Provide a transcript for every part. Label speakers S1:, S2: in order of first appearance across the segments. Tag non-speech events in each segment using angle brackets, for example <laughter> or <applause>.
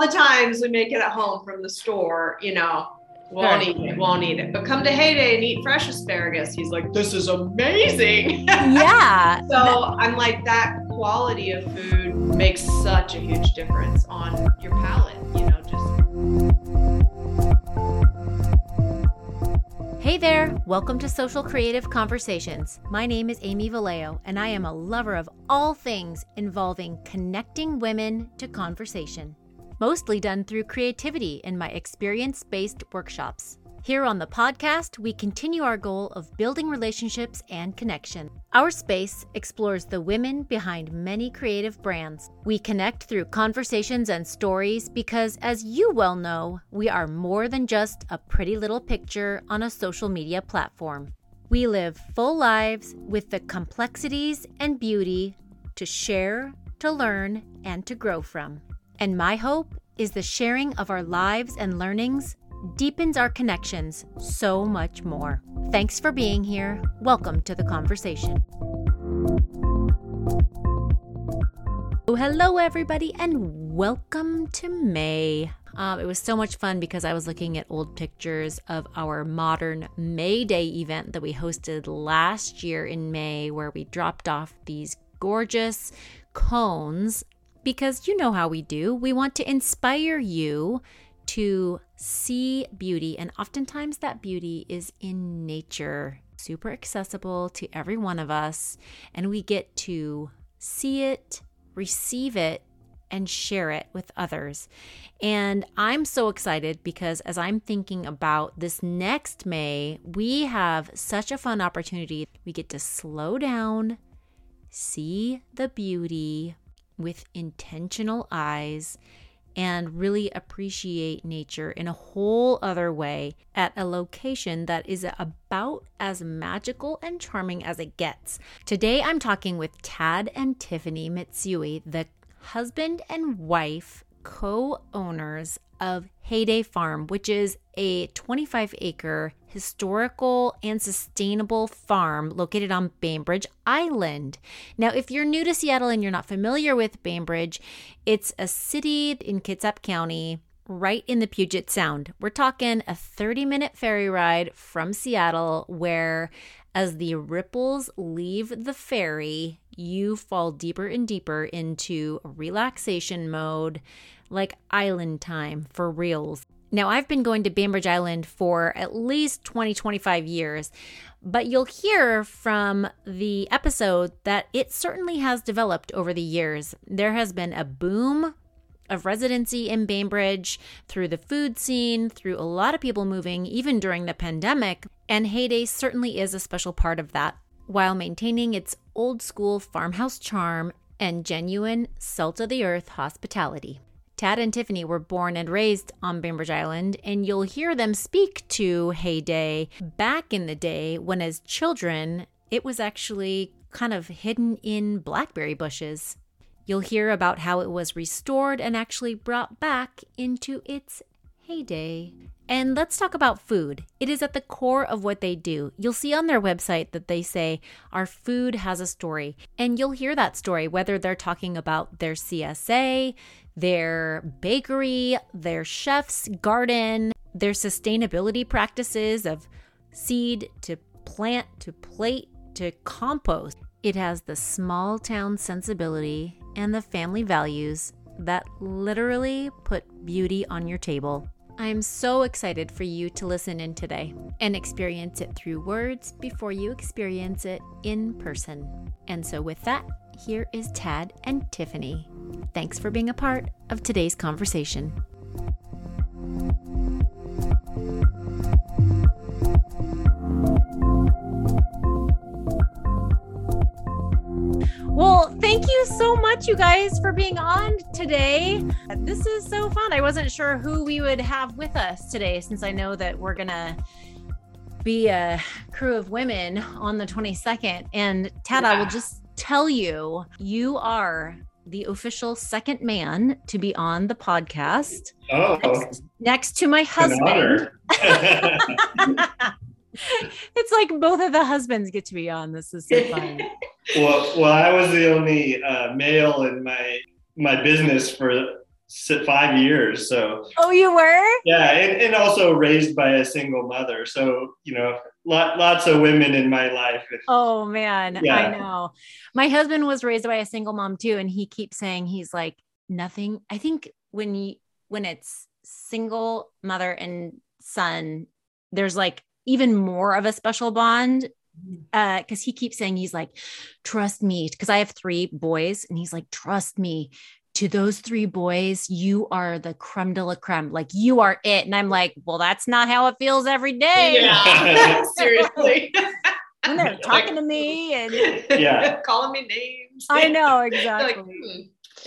S1: all the times we make it at home from the store, you know, won't eat it, won't eat it. But come to Heyday and eat fresh asparagus. He's like, this is amazing. <laughs>
S2: Yeah.
S1: so I'm like, that quality of food makes such a huge difference on your palate, you know, just.
S2: Hey there, welcome to Social Creative Conversations. My name is Amy Vallejo, and I am a lover of all things involving connecting women to conversation mostly done through creativity in my experience based workshops. Here on the podcast, we continue our goal of building relationships and connection. Our space explores the women behind many creative brands. We connect through conversations and stories because, as you well know, we are more than just a pretty little picture on a social media platform. We live full lives with the complexities and beauty to share, to learn, and to grow from. And my hope is the sharing of our lives and learnings deepens our connections so much more. Thanks for being here. Welcome to the conversation. Oh, hello, everybody, and welcome to May. Um, it was so much fun because I was looking at old pictures of our modern May Day event that we hosted last year in May, where we dropped off these gorgeous cones because you know how we do. We want to inspire you to see beauty, and oftentimes that beauty is in nature, super accessible to every one of us, and we get to see it, receive it, and share it with others. And I'm so excited because as I'm thinking about this next May, we have such a fun opportunity. We get to slow down, see the beauty, with intentional eyes and really appreciate nature in a whole other way at a location that is about as magical and charming as it gets. Today I'm talking with Tad and Tiffany Mitsui, the husband and wife co owners of Heyday Farm, which is a 25 acre historical and sustainable farm located on Bainbridge Island. Now, if you're new to Seattle and you're not familiar with Bainbridge, it's a city in Kitsap County right in the Puget Sound. We're talking a 30 minute ferry ride from Seattle where as the ripples leave the ferry, you fall deeper and deeper into relaxation mode, like island time for reals. Now, I've been going to Bainbridge Island for at least 20, 25 years, but you'll hear from the episode that it certainly has developed over the years. There has been a boom of residency in Bainbridge through the food scene, through a lot of people moving, even during the pandemic, and Heyday certainly is a special part of that, while maintaining its old school farmhouse charm and genuine salt of the earth hospitality. Tad and Tiffany were born and raised on Bainbridge Island, and you'll hear them speak to Heyday back in the day when, as children, it was actually kind of hidden in blackberry bushes. You'll hear about how it was restored and actually brought back into its heyday. And let's talk about food. It is at the core of what they do. You'll see on their website that they say, Our food has a story. And you'll hear that story, whether they're talking about their CSA, their bakery, their chef's garden, their sustainability practices of seed to plant to plate to compost. It has the small town sensibility and the family values that literally put beauty on your table. I'm so excited for you to listen in today and experience it through words before you experience it in person. And so, with that, here is Tad and Tiffany. Thanks for being a part of today's conversation. Well, thank you so much, you guys, for being on today. This is so fun. I wasn't sure who we would have with us today since I know that we're going to be a crew of women on the 22nd. And Tad, yeah. I will just tell you, you are the official second man to be on the podcast.
S3: Oh,
S2: next, next to my husband. <laughs> <laughs> it's like both of the husbands get to be on. This is so fun. <laughs>
S3: well, well, I was the only uh, male in my my business for five years. So
S2: oh, you were
S3: yeah, and, and also raised by a single mother. So you know, lot, lots of women in my life.
S2: Oh man, yeah. I know. My husband was raised by a single mom too, and he keeps saying he's like nothing. I think when you when it's single mother and son, there's like even more of a special bond uh because he keeps saying he's like trust me because i have three boys and he's like trust me to those three boys, you are the creme de la creme. Like you are it. And I'm like, well, that's not how it feels every day.
S1: Yeah, <laughs> seriously. <laughs>
S2: when they're talking to me and
S3: yeah, <laughs>
S1: calling me names.
S2: I know exactly. Like, hmm.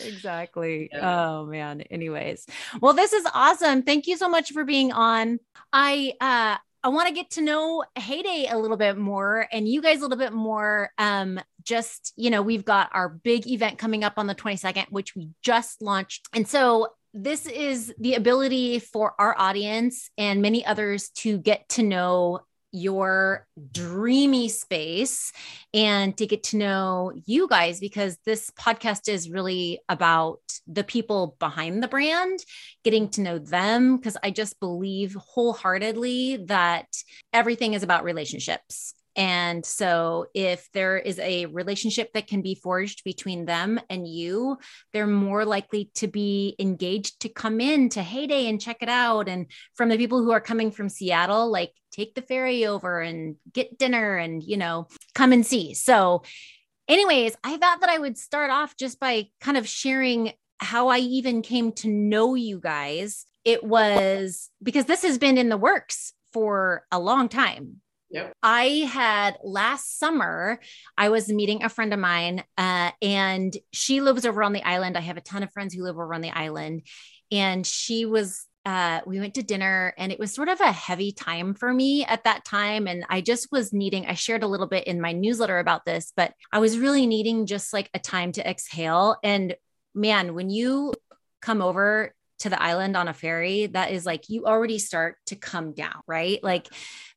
S2: Exactly. Yeah. Oh man. Anyways, well, this is awesome. Thank you so much for being on. I uh I want to get to know Heyday a little bit more and you guys a little bit more. Um, just, you know, we've got our big event coming up on the 22nd, which we just launched. And so this is the ability for our audience and many others to get to know your dreamy space and to get to know you guys because this podcast is really about the people behind the brand, getting to know them. Because I just believe wholeheartedly that everything is about relationships and so, if there is a relationship that can be forged between them and you, they're more likely to be engaged to come in to Heyday and check it out. And from the people who are coming from Seattle, like take the ferry over and get dinner and, you know, come and see. So, anyways, I thought that I would start off just by kind of sharing how I even came to know you guys. It was because this has been in the works for a long time I had last summer, I was meeting a friend of mine, uh, and she lives over on the island. I have a ton of friends who live over on the island. And she was, uh, we went to dinner, and it was sort of a heavy time for me at that time. And I just was needing, I shared a little bit in my newsletter about this, but I was really needing just like a time to exhale. And man, when you come over to the island on a ferry, that is like you already start to come down, right? Like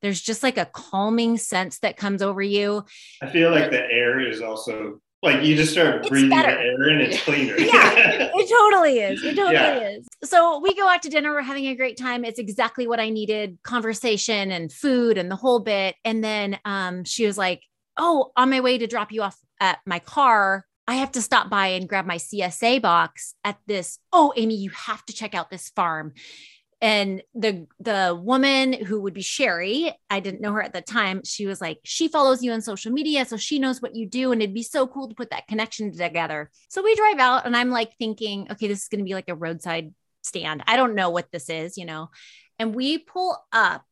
S2: there's just like a calming sense that comes over you.
S3: I feel like the air is also like you just start it's breathing better. the air and it's cleaner. <laughs>
S2: yeah, it totally is. It totally yeah. is. So we go out to dinner, we're having a great time. It's exactly what I needed conversation and food and the whole bit. And then um, she was like, Oh, on my way to drop you off at my car, I have to stop by and grab my CSA box at this. Oh, Amy, you have to check out this farm. And the the woman who would be Sherry, I didn't know her at the time. She was like, she follows you on social media, so she knows what you do, and it'd be so cool to put that connection together. So we drive out, and I'm like thinking, okay, this is going to be like a roadside stand. I don't know what this is, you know. And we pull up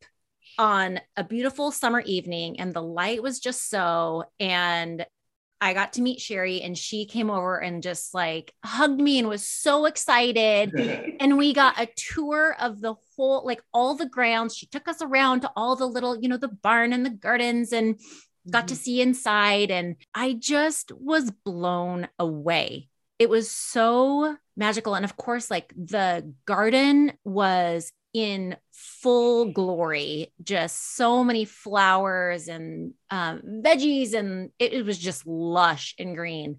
S2: on a beautiful summer evening, and the light was just so, and I got to meet Sherry and she came over and just like hugged me and was so excited. <laughs> and we got a tour of the whole, like all the grounds. She took us around to all the little, you know, the barn and the gardens and got mm-hmm. to see inside. And I just was blown away. It was so magical. And of course, like the garden was in full glory, just so many flowers and um, veggies, and it, it was just lush and green.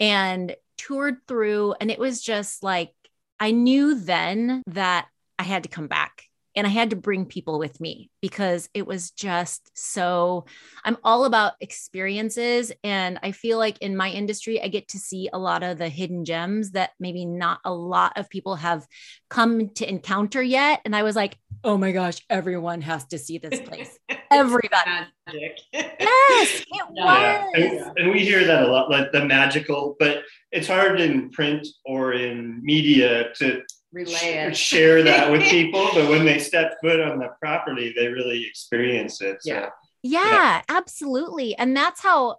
S2: And toured through, and it was just like I knew then that I had to come back and I had to bring people with me because it was just so I'm all about experiences. And I feel like in my industry I get to see a lot of the hidden gems that maybe not a lot of people have come to encounter yet. And I was like oh my gosh everyone has to see this place. <laughs> Everybody. yes <laughs> it yeah.
S3: was and, and we hear that a lot like the magical but it's hard in print or in media to
S1: relay it.
S3: share that with <laughs> people, but when they step foot on the property, they really experience it.
S2: So, yeah. yeah. Yeah, absolutely. And that's how,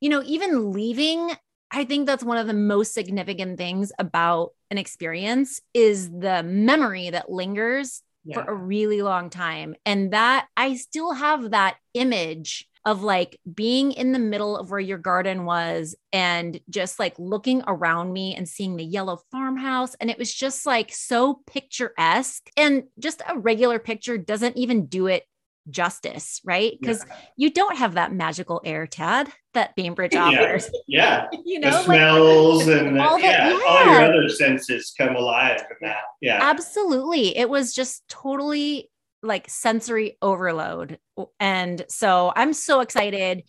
S2: you know, even leaving, I think that's one of the most significant things about an experience is the memory that lingers yeah. for a really long time. And that I still have that image of like being in the middle of where your garden was and just like looking around me and seeing the yellow farmhouse. And it was just like so picturesque. And just a regular picture doesn't even do it justice, right? Because yeah. you don't have that magical air, Tad, that Bainbridge offers.
S3: Yeah. yeah. <laughs> you know, the smells like, <laughs> and the, all, the, yeah, yeah. all your other senses come alive in that. Yeah.
S2: Absolutely. It was just totally like sensory overload. And so I'm so excited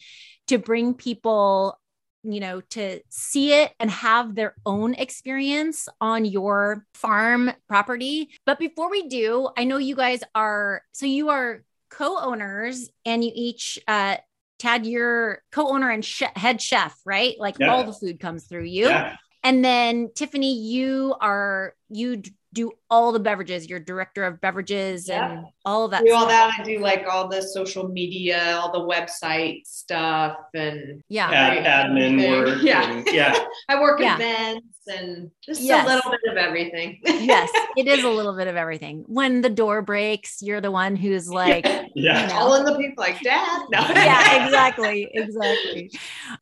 S2: to bring people you know to see it and have their own experience on your farm property but before we do i know you guys are so you are co-owners and you each uh tad you're co-owner and sh- head chef right like yeah. all the food comes through you yeah. and then tiffany you are you do all the beverages. You're director of beverages yeah. and all of that.
S1: Do all that. I do like all the social media, all the website stuff, and
S2: yeah,
S3: Ad, admin work. <laughs>
S1: Yeah,
S3: and, yeah.
S1: I work yeah. events and just yes. a little bit of everything.
S2: yes, <laughs> it is a little bit of everything. When the door breaks, you're the one who's like, <laughs>
S3: yeah, yeah.
S1: You know. calling the people like, Dad. No.
S2: yeah, exactly, exactly.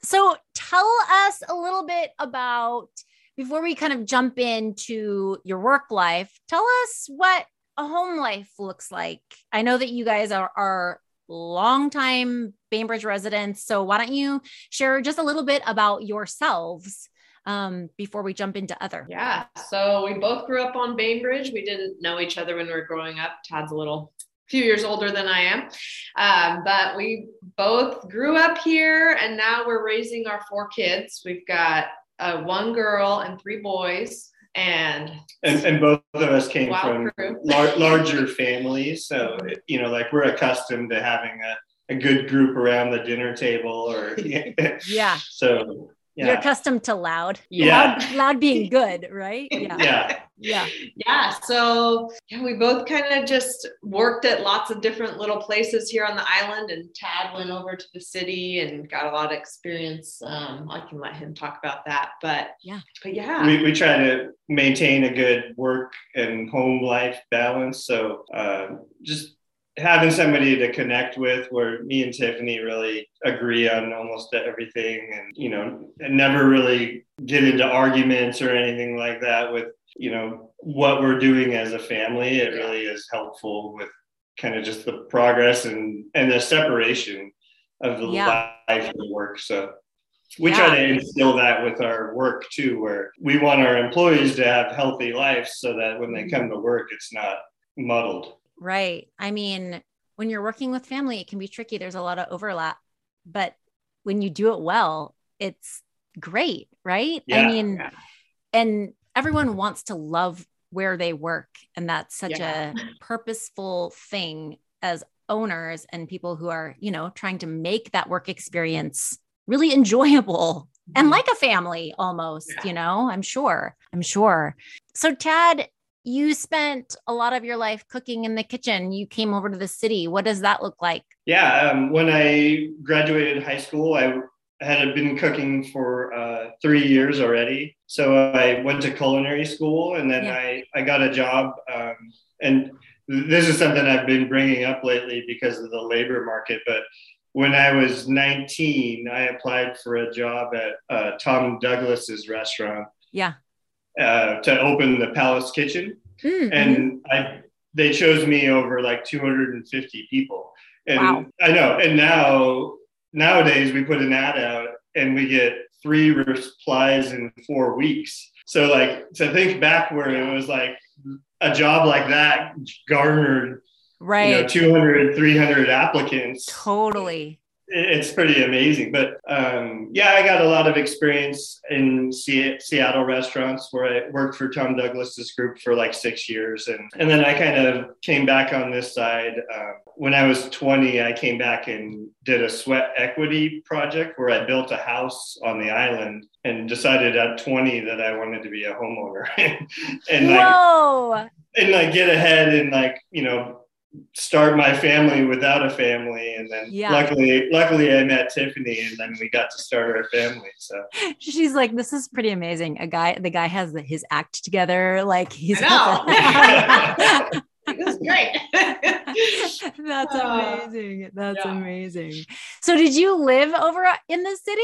S2: So tell us a little bit about before we kind of jump into your work life, tell us what a home life looks like. I know that you guys are, are longtime Bainbridge residents. So why don't you share just a little bit about yourselves um, before we jump into other?
S1: Yeah. So we both grew up on Bainbridge. We didn't know each other when we were growing up. Tad's a little few years older than I am. Um, but we both grew up here and now we're raising our four kids. We've got uh, one girl and three boys. And,
S3: and, and both of us came from lar- larger families. So, you know, like we're accustomed to having a, a good group around the dinner table or, <laughs>
S2: yeah. <laughs>
S3: So,
S2: yeah. You're accustomed to loud.
S3: Yeah.
S2: Loud, loud being <laughs> good, right?
S3: Yeah. Yeah.
S2: Yeah.
S1: Yeah. So yeah, we both kind of just worked at lots of different little places here on the island. And Tad went over to the city and got a lot of experience. Um, I can let him talk about that. But
S2: yeah.
S1: But yeah.
S3: We, we try to maintain a good work and home life balance. So uh, just having somebody to connect with where me and Tiffany really agree on almost everything and you know and never really get into arguments or anything like that with you know what we're doing as a family it really is helpful with kind of just the progress and and the separation of the yeah. life and work so we yeah. try to instill that with our work too where we want our employees to have healthy lives so that when they mm-hmm. come to work it's not muddled
S2: Right. I mean, when you're working with family, it can be tricky. There's a lot of overlap, but when you do it well, it's great, right?
S3: Yeah.
S2: I mean, yeah. and everyone wants to love where they work. And that's such yeah. a purposeful thing as owners and people who are, you know, trying to make that work experience really enjoyable and mm-hmm. like a family almost, you know, I'm sure. I'm sure. So, Tad, you spent a lot of your life cooking in the kitchen. You came over to the city. What does that look like?
S3: Yeah, um, when I graduated high school, I had been cooking for uh, three years already. So I went to culinary school, and then yeah. I I got a job. Um, and this is something I've been bringing up lately because of the labor market, but when I was 19, I applied for a job at uh, Tom Douglas's restaurant.
S2: Yeah
S3: uh, to open the Palace Kitchen, mm-hmm. and I they chose me over like 250 people. And wow. I know. And now nowadays we put an ad out and we get three replies in four weeks. So like to think back where it was like a job like that garnered
S2: right
S3: you know, 200 300 applicants
S2: totally
S3: it's pretty amazing. But um, yeah, I got a lot of experience in C- Seattle restaurants where I worked for Tom Douglas's group for like six years. And, and then I kind of came back on this side. Uh, when I was 20, I came back and did a sweat equity project where I built a house on the island and decided at 20 that I wanted to be a homeowner. <laughs> and
S2: Whoa.
S3: like, and like get ahead and like, you know, start my family without a family and then yeah. luckily luckily i met tiffany and then we got to start our family so.
S2: She's like this is pretty amazing. A guy the guy has his act together like he's <laughs>
S1: it was great. <laughs>
S2: That's uh, amazing. That's yeah. amazing. So did you live over in the city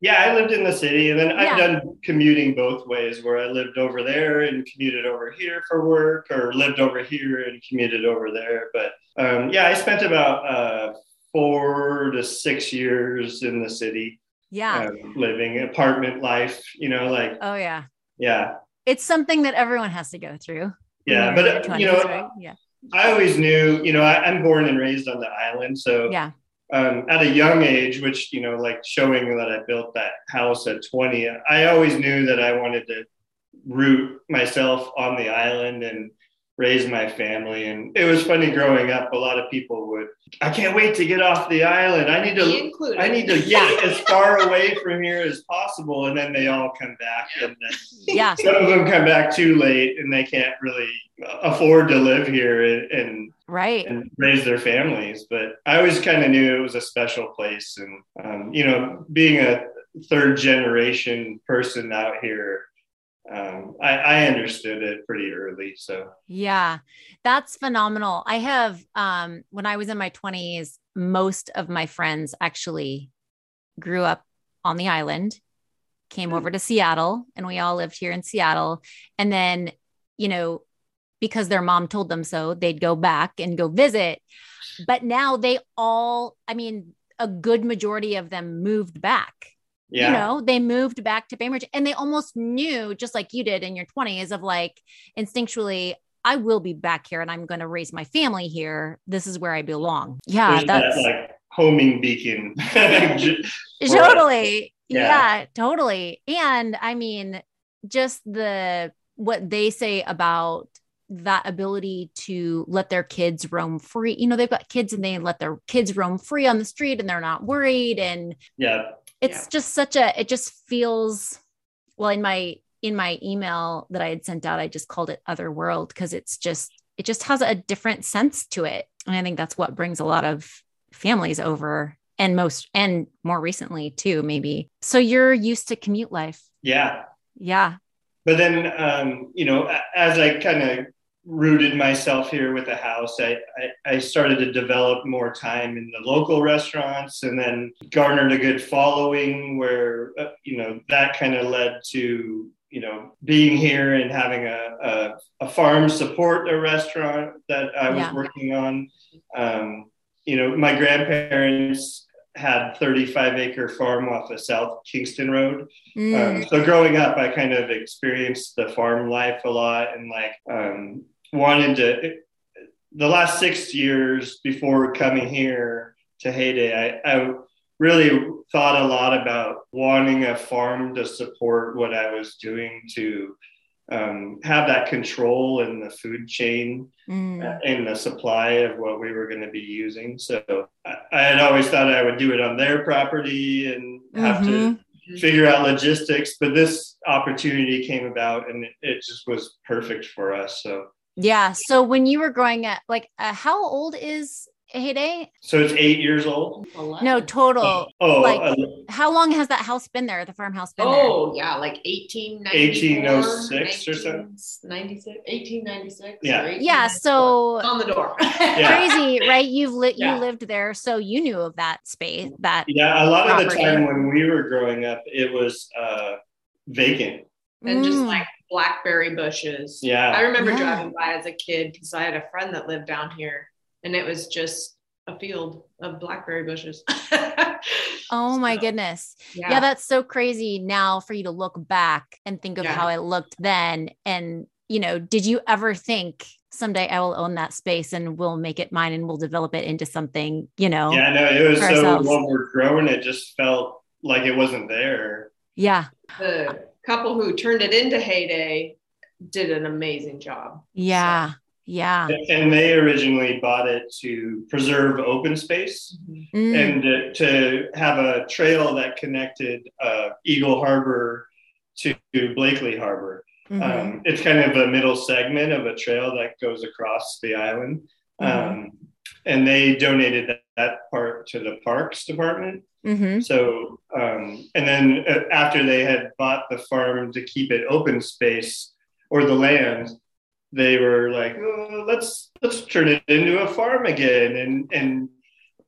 S3: Yeah, I lived in the city and then I've
S2: Yeah.
S3: done commuting both ways where I lived over there and commuted over here for work or lived over here and commuted over there. But um, yeah, I spent about uh, four to six years in the city
S2: Yeah.
S3: um, living apartment life, you know, like,
S2: oh yeah.
S3: yeah.
S2: It's something that everyone has to go through.
S3: Yeah, but
S2: in your
S3: uh,
S2: 20s,
S3: you know,
S2: right? yeah.
S3: I always knew, you know, I, I'm born and raised on the island. So
S2: Yeah.
S3: Um, at a young age, which, you know, like showing that I built that house at 20, I always knew that I wanted to root myself on the island and raise my family. And it was funny growing up, a lot of people would, I can't wait to get off the island. I need
S1: Me
S3: to.
S1: included.
S3: I need to get as far away from here as possible, and then they all come back, and then <laughs>
S2: Yeah.
S3: some of them come back too late, and they can't really afford to live here and, and
S2: Right.
S3: and raise their families. But I always kind of knew it was a special place. And, um, you know, being a third generation person out here, um, I, I understood it pretty early. So,
S2: Yeah, that's phenomenal. I have, um, when I was in my 20s, most of my friends actually grew up on the island, came over to Seattle, and we all lived here in Seattle. And then, you know, because their mom told them so, they'd go back and go visit. But now they all, I mean, a good majority of them moved back
S3: yeah.
S2: you know they moved back to bainbridge and they almost knew just like you did in your 20s of like instinctually i will be back here and i'm going to raise my family here this is where i belong yeah
S3: There's that,
S2: that's
S3: like homing beacon. J- for us.
S2: totally
S3: Yeah.
S2: yeah. totally and i mean just the what they say about that ability to let their kids roam free you know they've got kids and they let their kids roam free on the street and they're not worried and
S3: yeah.
S2: It's
S1: Yeah.
S2: just such a it just feels well in my in my email that i had sent out i just called it other world because it's just it just has a different sense to it and i think that's what brings a lot of families over and most and more recently too maybe so you're used to commute life
S3: Yeah.
S2: yeah
S3: but then um, you know as i kind of rooted myself here with the house. I, I i started to develop more time in the local restaurants and then garnered a good following where uh, you know that kind of led to you know being here and having a, a, a farm support a restaurant that i was
S2: Yeah.
S3: working on. Um, you know my grandparents had 35 acre farm off of south kingston road.
S2: Mm,
S3: um, so growing up, I kind of experienced the farm life a lot and like um, wanted to. The last six years before coming here to Heyday, I, I really thought a lot about wanting a farm to support what I was doing to um, have that control in the food chain
S2: mm,
S3: in the supply of what we were going to be using. So I, I had always thought I would do it on their property and have to
S2: Mhm.
S3: figure out logistics. But this opportunity came about and it, it just was perfect for us. So
S2: yeah so when you were growing up like uh, how old is heyday
S3: so it's eight years old.
S2: no total
S3: Oh,
S2: like
S3: uh,
S2: how long has that house been there the farmhouse been there
S1: Oh, yeah, like 1894.
S3: 1806 or so.
S1: 96, 1896.
S3: Yeah.
S1: or
S2: yeah so
S1: on the door. <laughs>
S3: Yeah.
S2: crazy, right? You've li-
S1: Yeah.
S2: you lived there, so you knew of that space. That
S3: yeah, a lot of the time when we were growing up, it was uh, vacant.
S1: and just
S2: Mm.
S1: like blackberry bushes.
S3: Yeah.
S1: I remember
S2: Yeah.
S1: driving by as a kid because I had a friend that lived down here and it was just a field of blackberry bushes. <laughs>
S2: oh my
S1: So,
S2: goodness,
S1: Yeah.
S2: yeah. that's so crazy now for you to look back and think of
S1: Yeah.
S2: how it looked then. And you know, did you ever think someday I will own that space and we'll make it mine and we'll develop it into something? You know,
S3: Yeah, no, it was
S2: For
S3: so
S2: ourselves.
S3: overgrown. It just felt like it wasn't there.
S2: yeah,
S1: the couple who turned it into heyday did an amazing job.
S2: yeah, yeah.
S3: And they originally bought it to preserve open space.
S2: Mm,
S3: and to, to have a trail that connected uh, Eagle Harbor to Blakely Harbor.
S2: mhm.
S3: Um, it's kind of a middle segment of a trail that goes across the island.
S2: Mhm.
S3: Um, and they donated that, part to the parks department.
S2: Mhm.
S3: So, um, and then uh, after they had bought the farm to keep it open space or the land, they were like, oh, let's let's turn it into a farm again. And and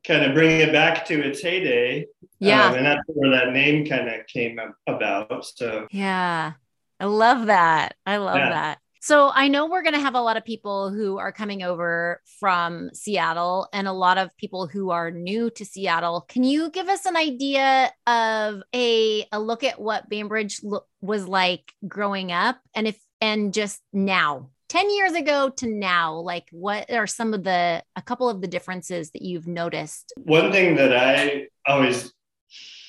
S3: kind of bring it back to its heyday.
S2: Yeah.
S3: Um, and that's where that name kind of came about. So,
S2: yeah. I love that. I love
S3: Yeah.
S2: that. So I know we're going to have a lot of people who are coming over from Seattle and a lot of people who are new to Seattle. Can you give us an idea of a a look at what Bainbridge lo- was like growing up and if and just now? 10 years ago to now, like what are some of the a couple of the differences that you've noticed?
S3: one thing that I always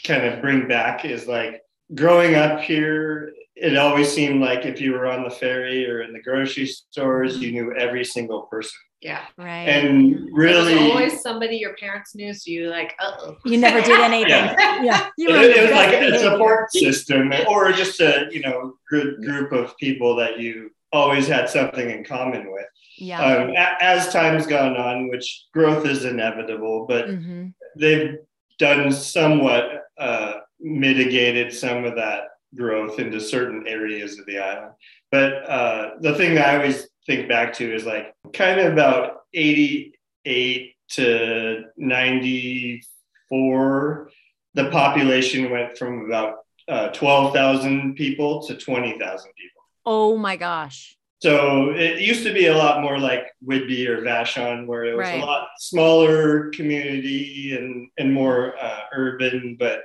S3: kind of bring back is like growing up here, it always seemed like if you were on the ferry or in the grocery stores, you knew every single person.
S1: Yeah.
S2: Right.
S3: And really,
S1: There's always somebody your parents knew, so you like, oh.
S2: you never did <laughs> anything.
S3: Yeah.
S2: Yeah. You
S3: it,
S2: were
S3: it
S2: the
S3: was
S2: best
S3: like a
S2: behavior.
S3: support system or just a you know good group of people that you always had something in common with
S2: Yeah.
S3: um, a- as time's gone on which growth is inevitable but
S2: Mhm.
S3: they've done somewhat uh, mitigated some of that growth into certain areas of the island but uh, the thing i always think back to is like kind of about 88 to 94 the population went from about uh, 12,000 people to 20,000 people.
S2: Oh my gosh.
S3: So it used to be a lot more like Whidbey or Vashon, where it was
S2: Right.
S3: a lot smaller community and, and more uh, urban. But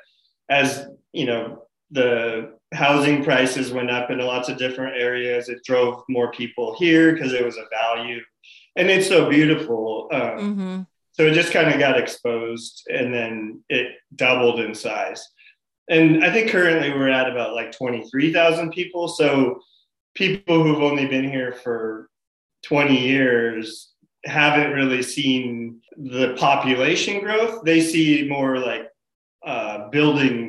S3: as you know, the housing prices went up in lots of different areas. It drove more people here because it was a value, and it's so beautiful. Um,
S2: hmm
S3: so it just kind of got exposed and then it doubled in size. And I think currently we're at about like 23,000 people. So people who've only been here for 20 years haven't really seen the population growth. They see more like uh, building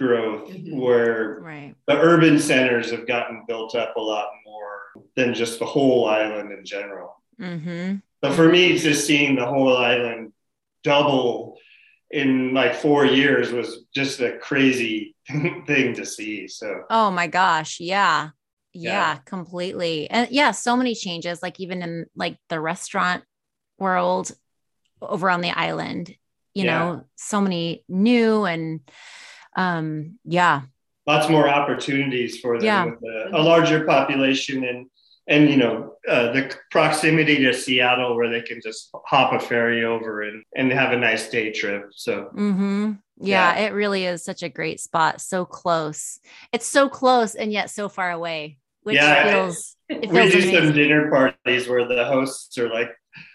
S3: growth
S1: Mhm.
S3: where
S2: Right.
S3: the urban centers have gotten built up a lot more than just the whole island in general.
S2: hmm
S3: So for me, just seeing the whole island double in like four years was just a crazy <laughs> thing to see. So
S2: Oh my gosh. Yeah. yeah.
S3: Yeah.
S2: completely. And yeah, so many changes, like even in like the restaurant world over on the island, you
S3: Yeah.
S2: know, so many new and um yeah.
S3: lots more opportunities for them
S2: Yeah.
S3: with a, a larger population and and you know uh, the proximity to Seattle where they can just hop a ferry over and and have a nice day trip. So
S2: Mm-hmm. Yeah, it really is such a great spot. So close. It's so close and yet so far away, which
S3: Yeah, it-
S2: feels it
S3: we
S2: feels
S3: do some dinner parties where the hosts are like,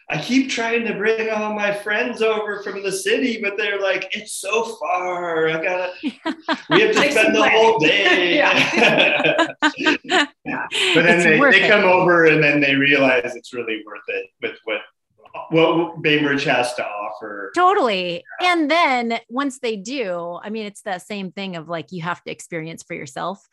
S3: I keep trying to bring all my friends over from the city, but they're like, it's so far. I gotta, <laughs> we have to spend the whole day. <laughs>
S1: Yeah. <laughs>
S3: but then
S2: It's
S3: they, they
S2: it.
S3: come over and then they realize it's really worth it with what what Bainbridge has to offer.
S2: Totally. And then once they do, I mean, it's that same thing of like you have to experience for yourself.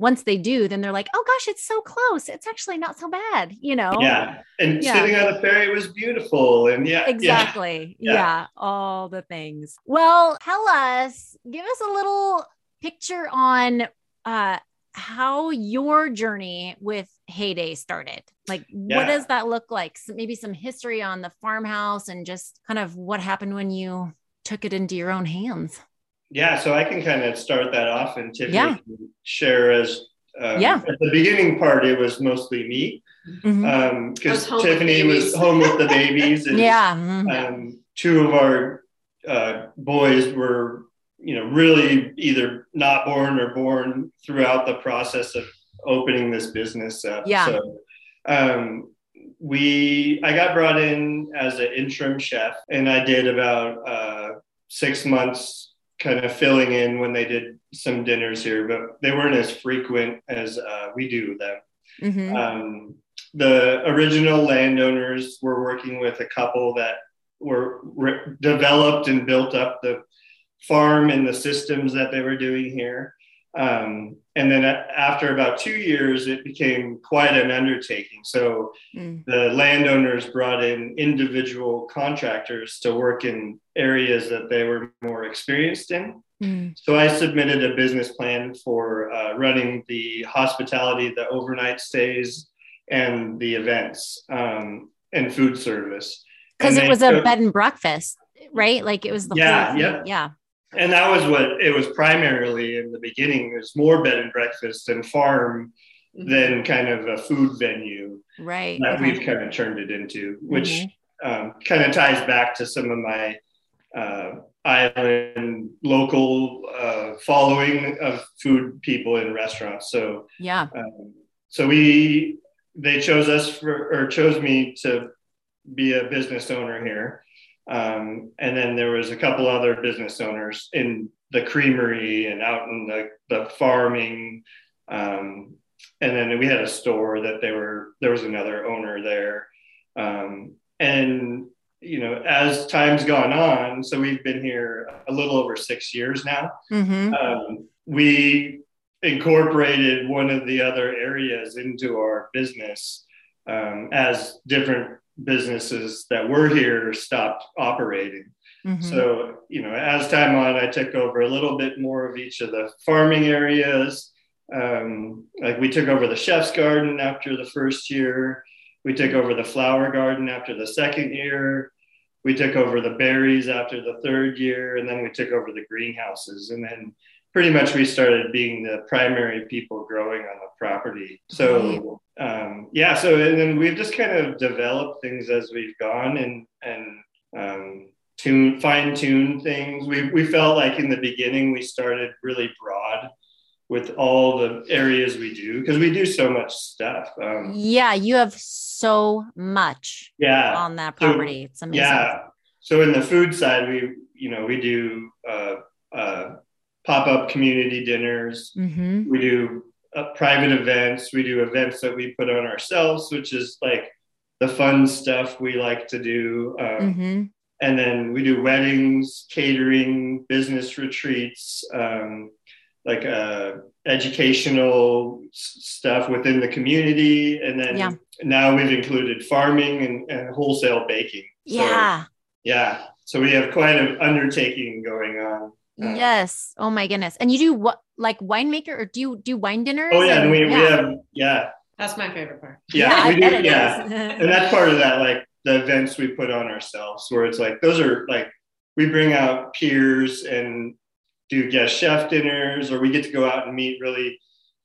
S2: Once they do, then they're like, oh gosh, it's so close. It's actually not so bad, you know?
S3: Yeah, and
S2: Yeah.
S3: sitting on the ferry was beautiful, and yeah, yeah.
S2: Exactly.
S3: Yeah.
S2: Yeah. All the things. Well, tell us, give us a little picture on uh how your journey with Heyday started. Like what does that look like? So maybe some history on the farmhouse and just kind of what happened when you took it into your own hands.
S3: Yeah, so I can kind of start that off and Tiffany
S2: Yeah.
S3: can share as um,
S2: Yeah.
S3: at the beginning part it was mostly me um
S1: I
S3: because
S1: was home with
S3: Tiffany was home with the babies <laughs> and
S2: yeah. mhm.
S3: um, two of our uh, boys were you know really either not born or born throughout the process of opening this business up
S2: Yeah.
S3: so um, we i got brought in as an interim chef and i did about uh, six months kind of filling in when they did some dinners here but they weren't as frequent as uh, we do them
S2: Mhm.
S3: um, the original landowners were working with a couple that were re- developed and built up the farm and the systems that they were doing here. Um, and then after about two years, it became quite an undertaking. So
S2: Mm.
S3: the landowners brought in individual contractors to work in areas that they were more experienced in.
S2: Mm.
S3: So I submitted a business plan for uh, running the hospitality, the overnight stays, and the events um, and food service.
S2: Because it was a bed and breakfast right? Like it was the
S3: Yeah,
S2: whole
S3: yep.
S2: yeah,
S3: and that was what it was primarily in the beginning. It was more bed and breakfast and farm
S1: Mhm.
S3: than kind of a food venue
S2: right.
S3: that
S2: okay.
S3: we've kind of turned it into, which
S2: Mhm.
S3: um, kind of ties back to some of my uh, island local uh, following of food people in restaurants. So,
S2: Yeah.
S3: um, so we they chose us for or chose me to be a business owner here, um, and then there was a couple other business owners in the creamery and out in the the farming. Um, and then we had a store that they were there was another owner there. Um, and you know as time's gone on so we've been here a little over six years now.
S2: Hmm
S3: um, we incorporated one of the other areas into our business um, as different businesses that were here stopped operating
S2: hmm
S3: so, you know, as time on, I took over a little bit more of each of the farming areas. Um, like we took over the chef's garden after the first year. We took over the flower garden after the second year. We took over the berries after the third year. And then we took over the greenhouses. And then pretty much we started being the primary people growing on the property. So, um, yeah, so and then we've just kind of developed things as we've gone and, and, um, tune fine tune things. We we felt like in the beginning we started really broad with all the areas we do because we do so much stuff. Um,
S2: Yeah, you have so much
S3: yeah,
S2: on that
S3: So,
S2: property. it's amazing.
S3: yeah. So in the food side, we you know we do uh, uh, pop up community dinners.
S2: hmm
S3: We do uh, private events. We do events that we put on ourselves, which is like the fun stuff we like to do. Um,
S2: hmm
S3: and then we do weddings, catering, business retreats, um, like uh, educational s- stuff within the community, and then
S2: Yeah.
S3: now we've included farming and, and wholesale baking. So,
S2: Yeah.
S3: yeah. So we have quite an undertaking going on. Uh,
S2: yes. Oh my goodness. And you do what like winemaker or do you do wine dinners?
S3: Oh yeah, and we,
S2: yeah.
S3: we have yeah
S1: That's my favorite part.
S3: yeah,
S2: I
S3: we do yeah. and that's part of that like the events we put on ourselves where it's like those are like we bring out peers and do guest chef dinners or we get to go out and meet really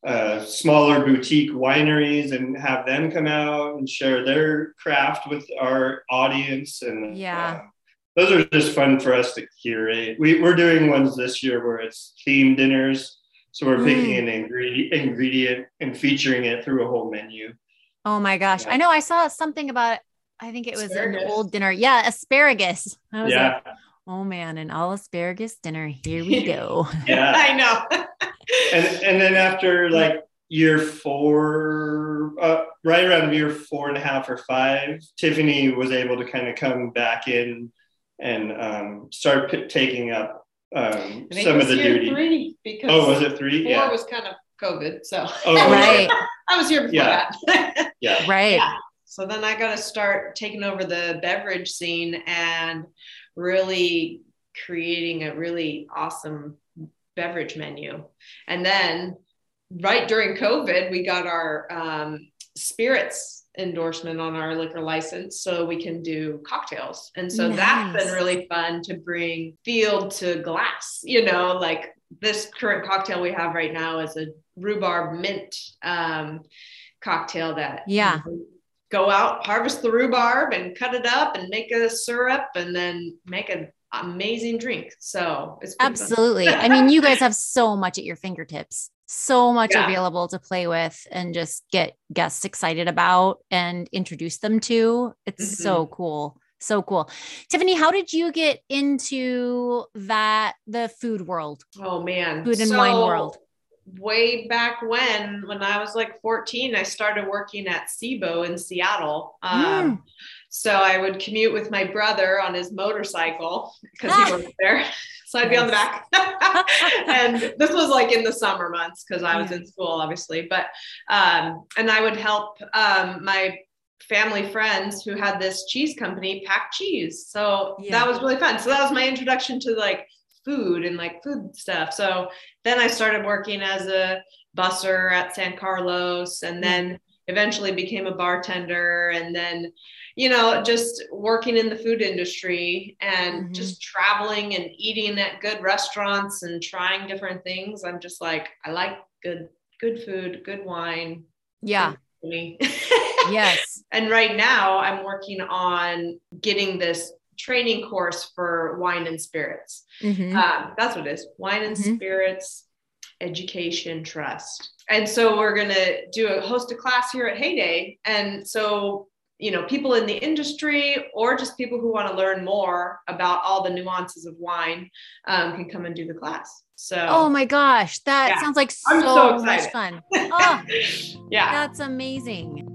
S3: uh, smaller boutique wineries and have them come out and share their craft with our audience and
S2: Yeah.
S3: uh, those are just fun for us to curate we, we're doing ones this year where it's themed dinners so we're picking
S2: Mm.
S3: an ingredient, ingredient and featuring it through a whole menu
S2: oh my gosh. I know I saw something about I think it was
S1: Asparagus.
S2: an old dinner. Yeah, asparagus. I was
S3: yeah
S2: like, oh man, an all asparagus dinner. Here we <laughs> go.
S3: yeah
S1: I know.
S3: and and then after like year four, uh, right around year four and a half or five, Tiffany was able to kind of come back in and um, start p- taking up um, some of the
S1: year
S3: duty.
S1: Three because
S3: Oh, was it three?
S1: four
S3: Yeah.
S1: was kind of COVID, so
S3: Oh, <laughs>
S2: right.
S1: I was here before
S3: Yeah.
S1: that. <laughs>
S3: Yeah.
S2: Right.
S1: Yeah. So then I got to start taking over the beverage scene and really creating a really awesome beverage menu. And then right during COVID, we got our um, spirits endorsement on our liquor license so we can do cocktails. And so that's been really fun to bring field to glass, you know, like this current cocktail we have right now is a rhubarb mint um, cocktail that
S2: Yeah.
S1: go out harvest the rhubarb and cut it up and make a syrup and then make an amazing drink so it's.
S2: Absolutely. I <laughs> mean, you guys have so much at your fingertips, so much
S1: Yeah.
S2: available to play with and just get guests excited about and introduce them to. It's so cool. So cool. Tiffany, how did you get into that, the food world?
S1: oh man
S2: Food and wine world.
S1: way back when when i was like 14 i started working at SIBO in seattle
S2: Mm.
S1: So i would commute with my brother on his motorcycle because he worked <laughs> there. So i'd be on the back. <laughs> And this was like in the summer months because i was
S2: Yeah.
S1: in school obviously. But um, and i would help um, my family friends who had this cheese company pack cheese. So
S2: Yeah.
S1: that was really fun. So that was my introduction to like food and like food stuff. So then i started working as a busser at san carlos and then eventually became a bartender and then you know just working in the food industry and
S2: Mhm.
S1: just traveling and eating at good restaurants and trying different things i'm just like i like good good food good wine
S2: Yeah. <laughs> Yes.
S1: and right now i'm working on getting this training course for wine and spirits
S2: Mhm.
S1: um, that's what it is wine and
S2: Mhm.
S1: spirits education trust and so we're going to do a host a class here at heyday and so you know people in the industry or just people who want to learn more about all the nuances of wine um, can come and do the class so
S2: Oh my gosh, that
S1: Yeah.
S2: sounds like so,
S1: so
S2: much fun. <laughs> Oh,
S1: yeah
S2: that's amazing.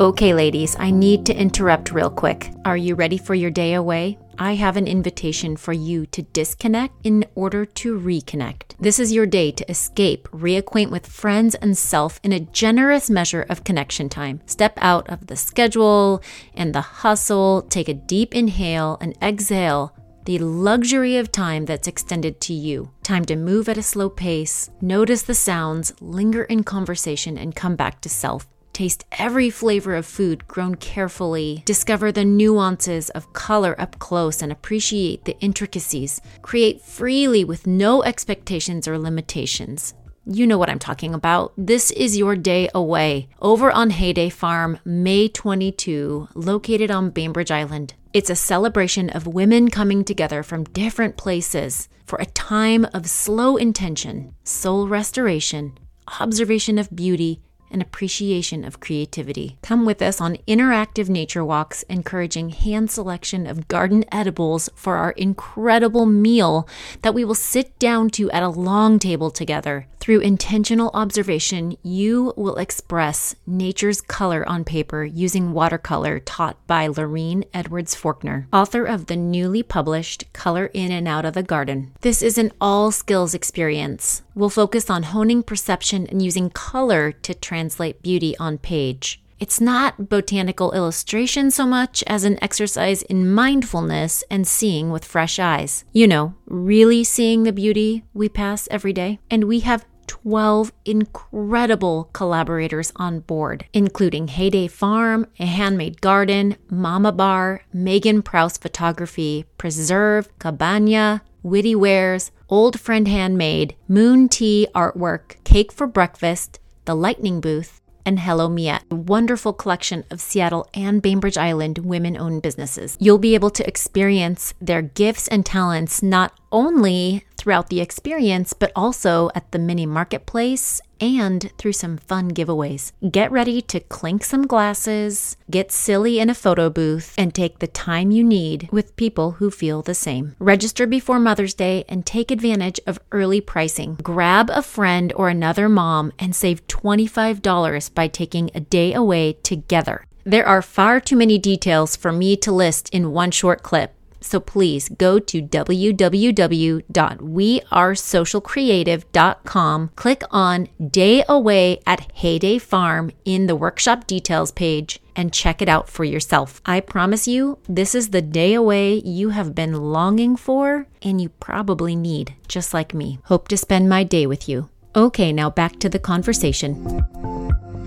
S2: Okay, ladies, I need to interrupt real quick. Are you ready for your day away? I have an invitation for you to disconnect in order to reconnect. This is your day to escape, reacquaint with friends and self in a generous measure of connection time. Step out of the schedule and the hustle, take a deep inhale and exhale the luxury of time that's extended to you. Time to move at a slow pace, notice the sounds, linger in conversation, and come back to self. Taste every flavor of food grown carefully. Discover the nuances of color up close and appreciate the intricacies. Create freely with no expectations or limitations. You know what I'm talking about. This is your day away over on Heyday Farm, May 22, located on Bainbridge Island. It's a celebration of women coming together from different places for a time of slow intention, soul restoration, observation of beauty, and appreciation of creativity. Come with us on interactive nature walks, encouraging hand selection of garden edibles for our incredible meal that we will sit down to at a long table together. Through intentional observation, you will express nature's color on paper using watercolor taught by Lorene Edwards Forkner, author of the newly published Color In and Out of the Garden. This is an all skills experience. We'll focus on honing perception and using color to translate beauty on page. It's not botanical illustration so much as an exercise in mindfulness and seeing with fresh eyes. You know, really seeing the beauty we pass every day. And we have 12 incredible collaborators on board, including Heyday Farm, A Handmade Garden, Mama Bar, Megan Prouse Photography, Preserve, Cabana, Witty Wares, Old Friend Handmade, Moon Tea Artwork, Cake for Breakfast, The Lightning Booth, and Hello Miette, a wonderful collection of Seattle and Bainbridge Island women owned businesses. You'll be able to experience their gifts and talents not only throughout the experience, but also at the mini marketplace and through some fun giveaways. Get ready to clink some glasses, get silly in a photo booth, and take the time you need with people who feel the same. Register before Mother's Day and take advantage of early pricing. Grab a friend or another mom and save $25 by taking a day away together. There are far too many details for me to list in one short clip. So please go to www.wearesocialcreative.com, click on Day Away at Heyday Farm in the workshop details page, and check it out for yourself. I promise you, this is the day away you have been longing for and you probably need, just like me. Hope to spend my day with you. Okay, now back to the conversation.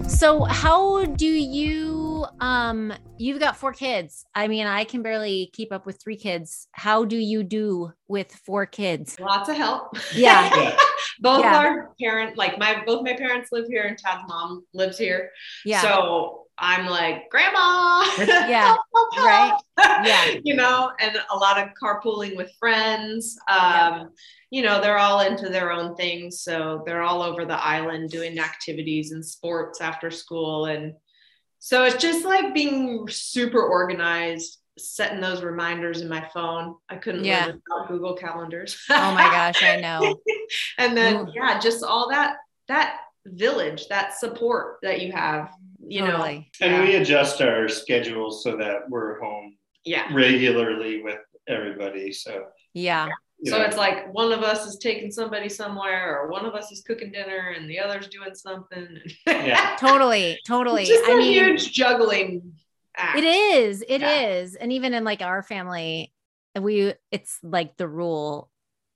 S2: So, how do you um you've got four kids. I mean, I can barely keep up with three kids. How do you do with four kids?
S1: lots of help
S2: Yeah. <laughs>
S1: Both
S2: Yeah.
S1: our parent like my both my parents live here and Tad's mom lives here
S2: Yeah.
S1: so I'm like grandma <laughs>
S2: Yeah. Right. Yeah. <laughs>
S1: you know and a lot of carpooling with friends um
S2: Yeah.
S1: you know they're all into their own things so they're all over the island doing activities and sports after school and so it's just like being super organized setting those reminders in my phone i couldn't
S2: Yeah.
S1: live without google calendars
S2: oh my <laughs> gosh, I know.
S1: and then
S2: Ooh.
S1: yeah just all that that village that support that you have you
S2: Totally.
S1: know
S3: And
S1: yeah.
S3: we adjust our schedules so that we're home
S1: yeah
S3: regularly with everybody. So,
S2: Yeah.
S3: You
S1: so
S3: know,
S1: it's like one of us is taking somebody somewhere or one of us is cooking dinner and the other's doing something
S3: yeah. <laughs>
S2: Totally. Totally.
S1: It's just
S2: I
S1: a
S2: mean,
S1: huge juggling act.
S2: It is. It is.
S1: Yeah.
S2: And even in like our family, we it's like the rule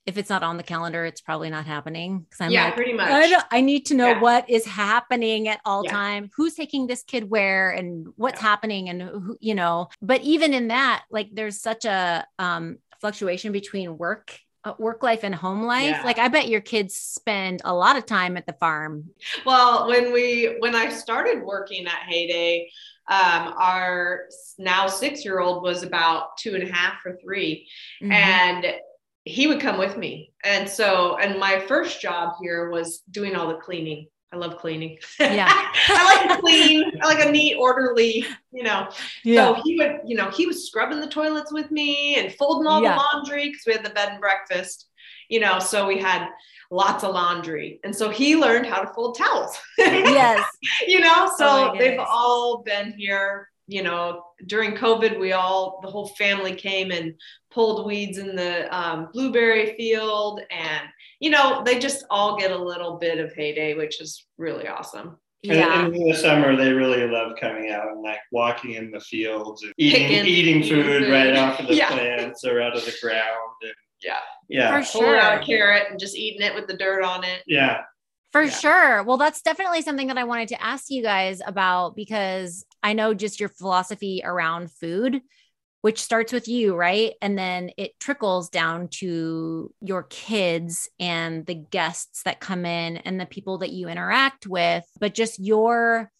S2: if it's not on the calendar, it's probably not happening. Cause I'm
S1: yeah,
S2: like,
S1: pretty much.
S2: I, don't- I need to know
S1: Yeah.
S2: what is happening at all
S1: Yeah.
S2: time. Who's taking this kid where and what's happening and who, you know, but even in that, like there's such a um, fluctuation between work, work life and home life.
S1: Yeah.
S2: Like I bet your kids spend a lot of time at the farm.
S1: Well, when we when I started working at Heyday, um, our now six year old was about two and a half or 3
S2: Mhm.
S1: and he would come with me. And so, and my first job here was doing all the cleaning. I love cleaning.
S2: Yeah. <laughs>
S1: I like to clean. I like a neat, orderly, you know. Yeah. So he would, you know, he was scrubbing the toilets with me and folding all
S2: Yeah.
S1: the laundry because we had the bed and breakfast, you know, so we had lots of laundry. And so he learned how to fold towels. <laughs>
S2: yes.
S1: you know, so
S2: Oh
S1: they've all been here, you know, during COVID, we all, the whole family came and pulled weeds in the um, blueberry field. And, you know, they just all get a little bit of heyday, which is really awesome.
S3: And,
S2: Yeah.
S3: and in the summer, they really love coming out and like walking in the fields and eating
S1: Picking-
S3: eating
S1: eating
S3: food
S1: food.
S3: right off of the <laughs>
S1: Yeah.
S3: plants or out of the ground. And
S1: Yeah.
S3: yeah,
S2: For
S1: Pulling out a carrot and just eating it with the dirt on it.
S3: yeah,
S2: For
S1: Yeah.
S2: sure. Well, that's definitely something that I wanted to ask you guys about because I know just your philosophy around food, which starts with you, right? And then it trickles down to your kids and the guests that come in and the people that you interact with, but just your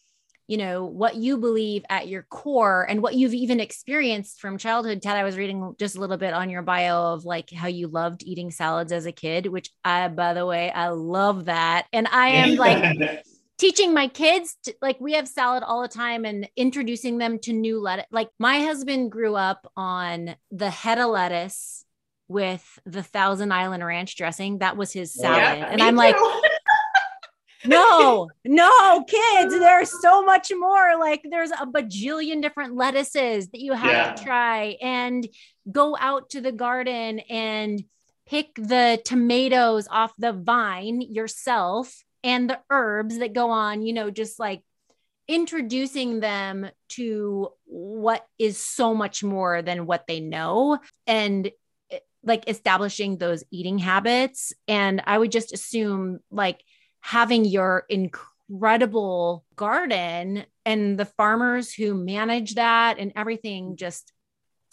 S2: you know what you believe at your core and what you've even experienced from childhood. Ted i was reading just a little bit on your bio of like how you loved eating salads as a kid which i by the way i love that. And i am like <laughs> teaching my kids to, like we have salad all the time and introducing them to new lettuce like my husband grew up on the head of lettuce with the thousand island ranch dressing that was his salad
S3: Yeah,
S2: and i'm like <laughs> no, no, kids, there's so much more. Like there's a bajillion different lettuces that you have
S3: Yeah.
S2: to try and go out to the garden and pick the tomatoes off the vine yourself and the herbs that go on, you know, just like introducing them to what is so much more than what they know and eh, like establishing those eating habits. And i would just assume like having your incredible garden and the farmers who manage that and everything just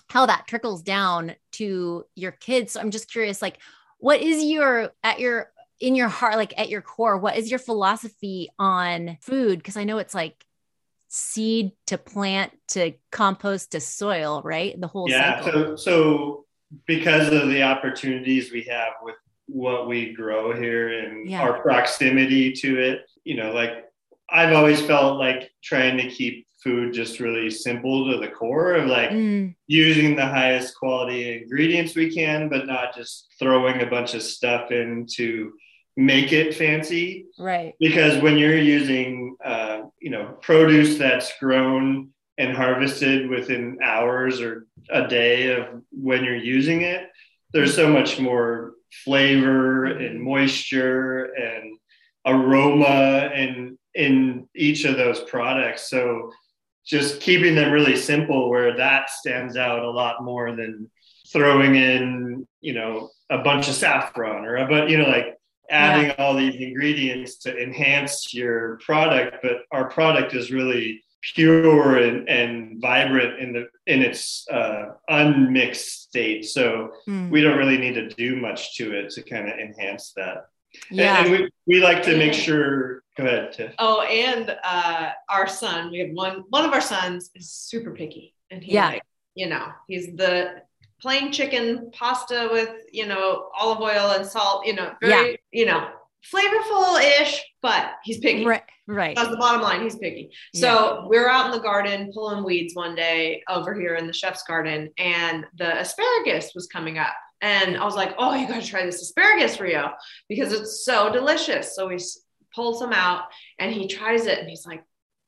S2: how that trickles down to your kids. So i'm just curious like what is your at your in your heart like at your core what is your philosophy on food because i know it's like seed to plant to compost to soil right the whole
S3: yeah.
S2: cycle
S3: So so because of the opportunities we have with what we grow here and
S2: Yeah.
S3: our proximity to it, you know, like I've always felt like trying to keep food just really simple to the core of like
S2: Mm,
S3: using the highest quality ingredients we can, but not just throwing a bunch of stuff in to make it fancy.
S2: right
S3: Because when you're using, uh, you know, produce that's grown and harvested within hours or a day of when you're using it, there's so much more flavor and moisture and aroma in in each of those products. So just keeping them really simple where that stands out a lot more than throwing in, you know, a bunch of saffron or a but you know, like adding all these ingredients to enhance your product. But our product is really pure and, and vibrant in the in its uh, unmixed state. So
S2: Mm,
S3: we don't really need to do much to it to kind of enhance that. And-
S2: yeah
S3: And, we, we like to make sure. Go ahead, Tiff.
S1: Oh, and uh, our son, we have one. One of our sons is super picky, and he
S2: Yeah.
S1: like, you know, he's the plain chicken pasta with you know olive oil and salt. You know, very you know flavorful ish, but he's picky.
S2: right right
S1: That's the bottom line. He's picky. So we're out in the garden pulling weeds one day over here in the chef's garden, and the asparagus was coming up. And I was like, oh, you got to try this asparagus, Rio, because it's so delicious. So we pulled some out, and he tries it, and he's like,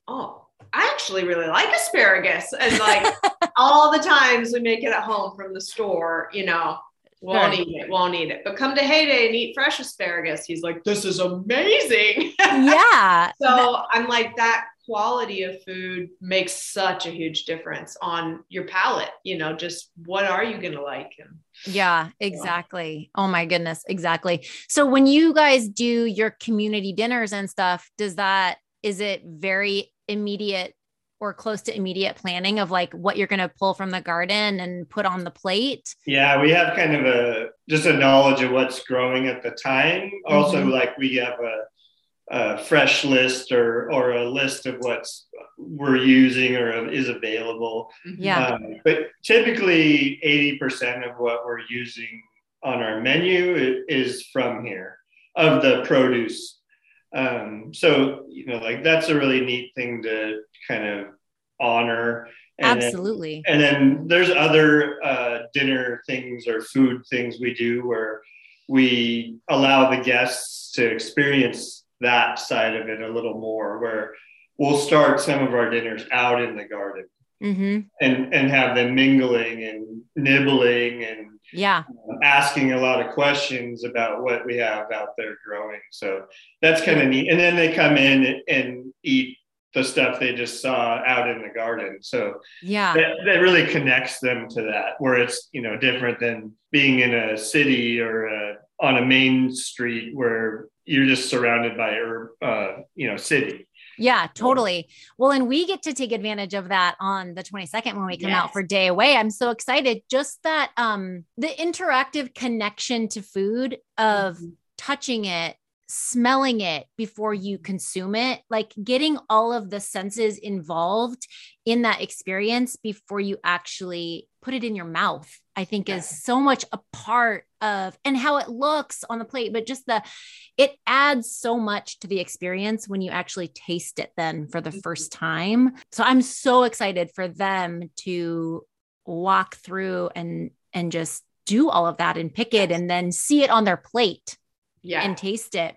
S1: oh, I actually really like asparagus. And like <laughs> all the times we make it at home from the store, you know, won't
S2: Sure.
S1: eat it, won't eat it. But come to Heyday and eat fresh asparagus. He's like, this is amazing. <laughs>
S2: yeah
S1: So I'm like, that quality of food makes such a huge difference on your palate. You know, just what are you going to like? And,
S2: yeah, exactly. Oh my goodness, exactly. So when you guys do your community dinners and stuff, does that is it very immediate or close to immediate planning of like what you're going to pull from the garden and put on the plate?
S3: Yeah, we have kind of a just a knowledge of what's growing at the time. Also, mm-hmm. like we have a, a, fresh list or or a list of what's we're using or is available.
S2: Mm-hmm. Yeah.
S3: Um, but typically, eighty percent of what we're using on our menu is from here of the produce um, so you know, like that's a really neat thing to kind of honor.
S2: And Absolutely.
S3: Then, and then there's other uh, dinner things or food things we do where we allow the guests to experience that side of it a little more. Where we'll start some of our dinners out in the garden.
S2: Mm-hmm.
S3: and and have them mingling and nibbling and
S2: yeah.
S3: asking a lot of questions about what we have out there growing. So that's kind of neat. And then they come in and eat the stuff they just saw out in the garden. So
S2: yeah.
S3: that, that really connects them to that where it's you know different than being in a city or a, on a main street where you're just surrounded by uh, you know city
S2: yeah, totally. Well, and we get to take advantage of that on the 22nd when we come yes. out for day away. I'm so excited. Just that um the interactive connection to food of mm-hmm. touching it, smelling it before you consume it, like getting all of the senses involved in that experience before you actually put it in your mouth, I think is so much a part of and how it looks on the plate, but just the it adds so much to the experience when you actually taste it then for the mm-hmm. first time. So I'm so excited for them to walk through and and just do all of that and pick it and then see it on their plate
S1: yeah.
S2: and taste it.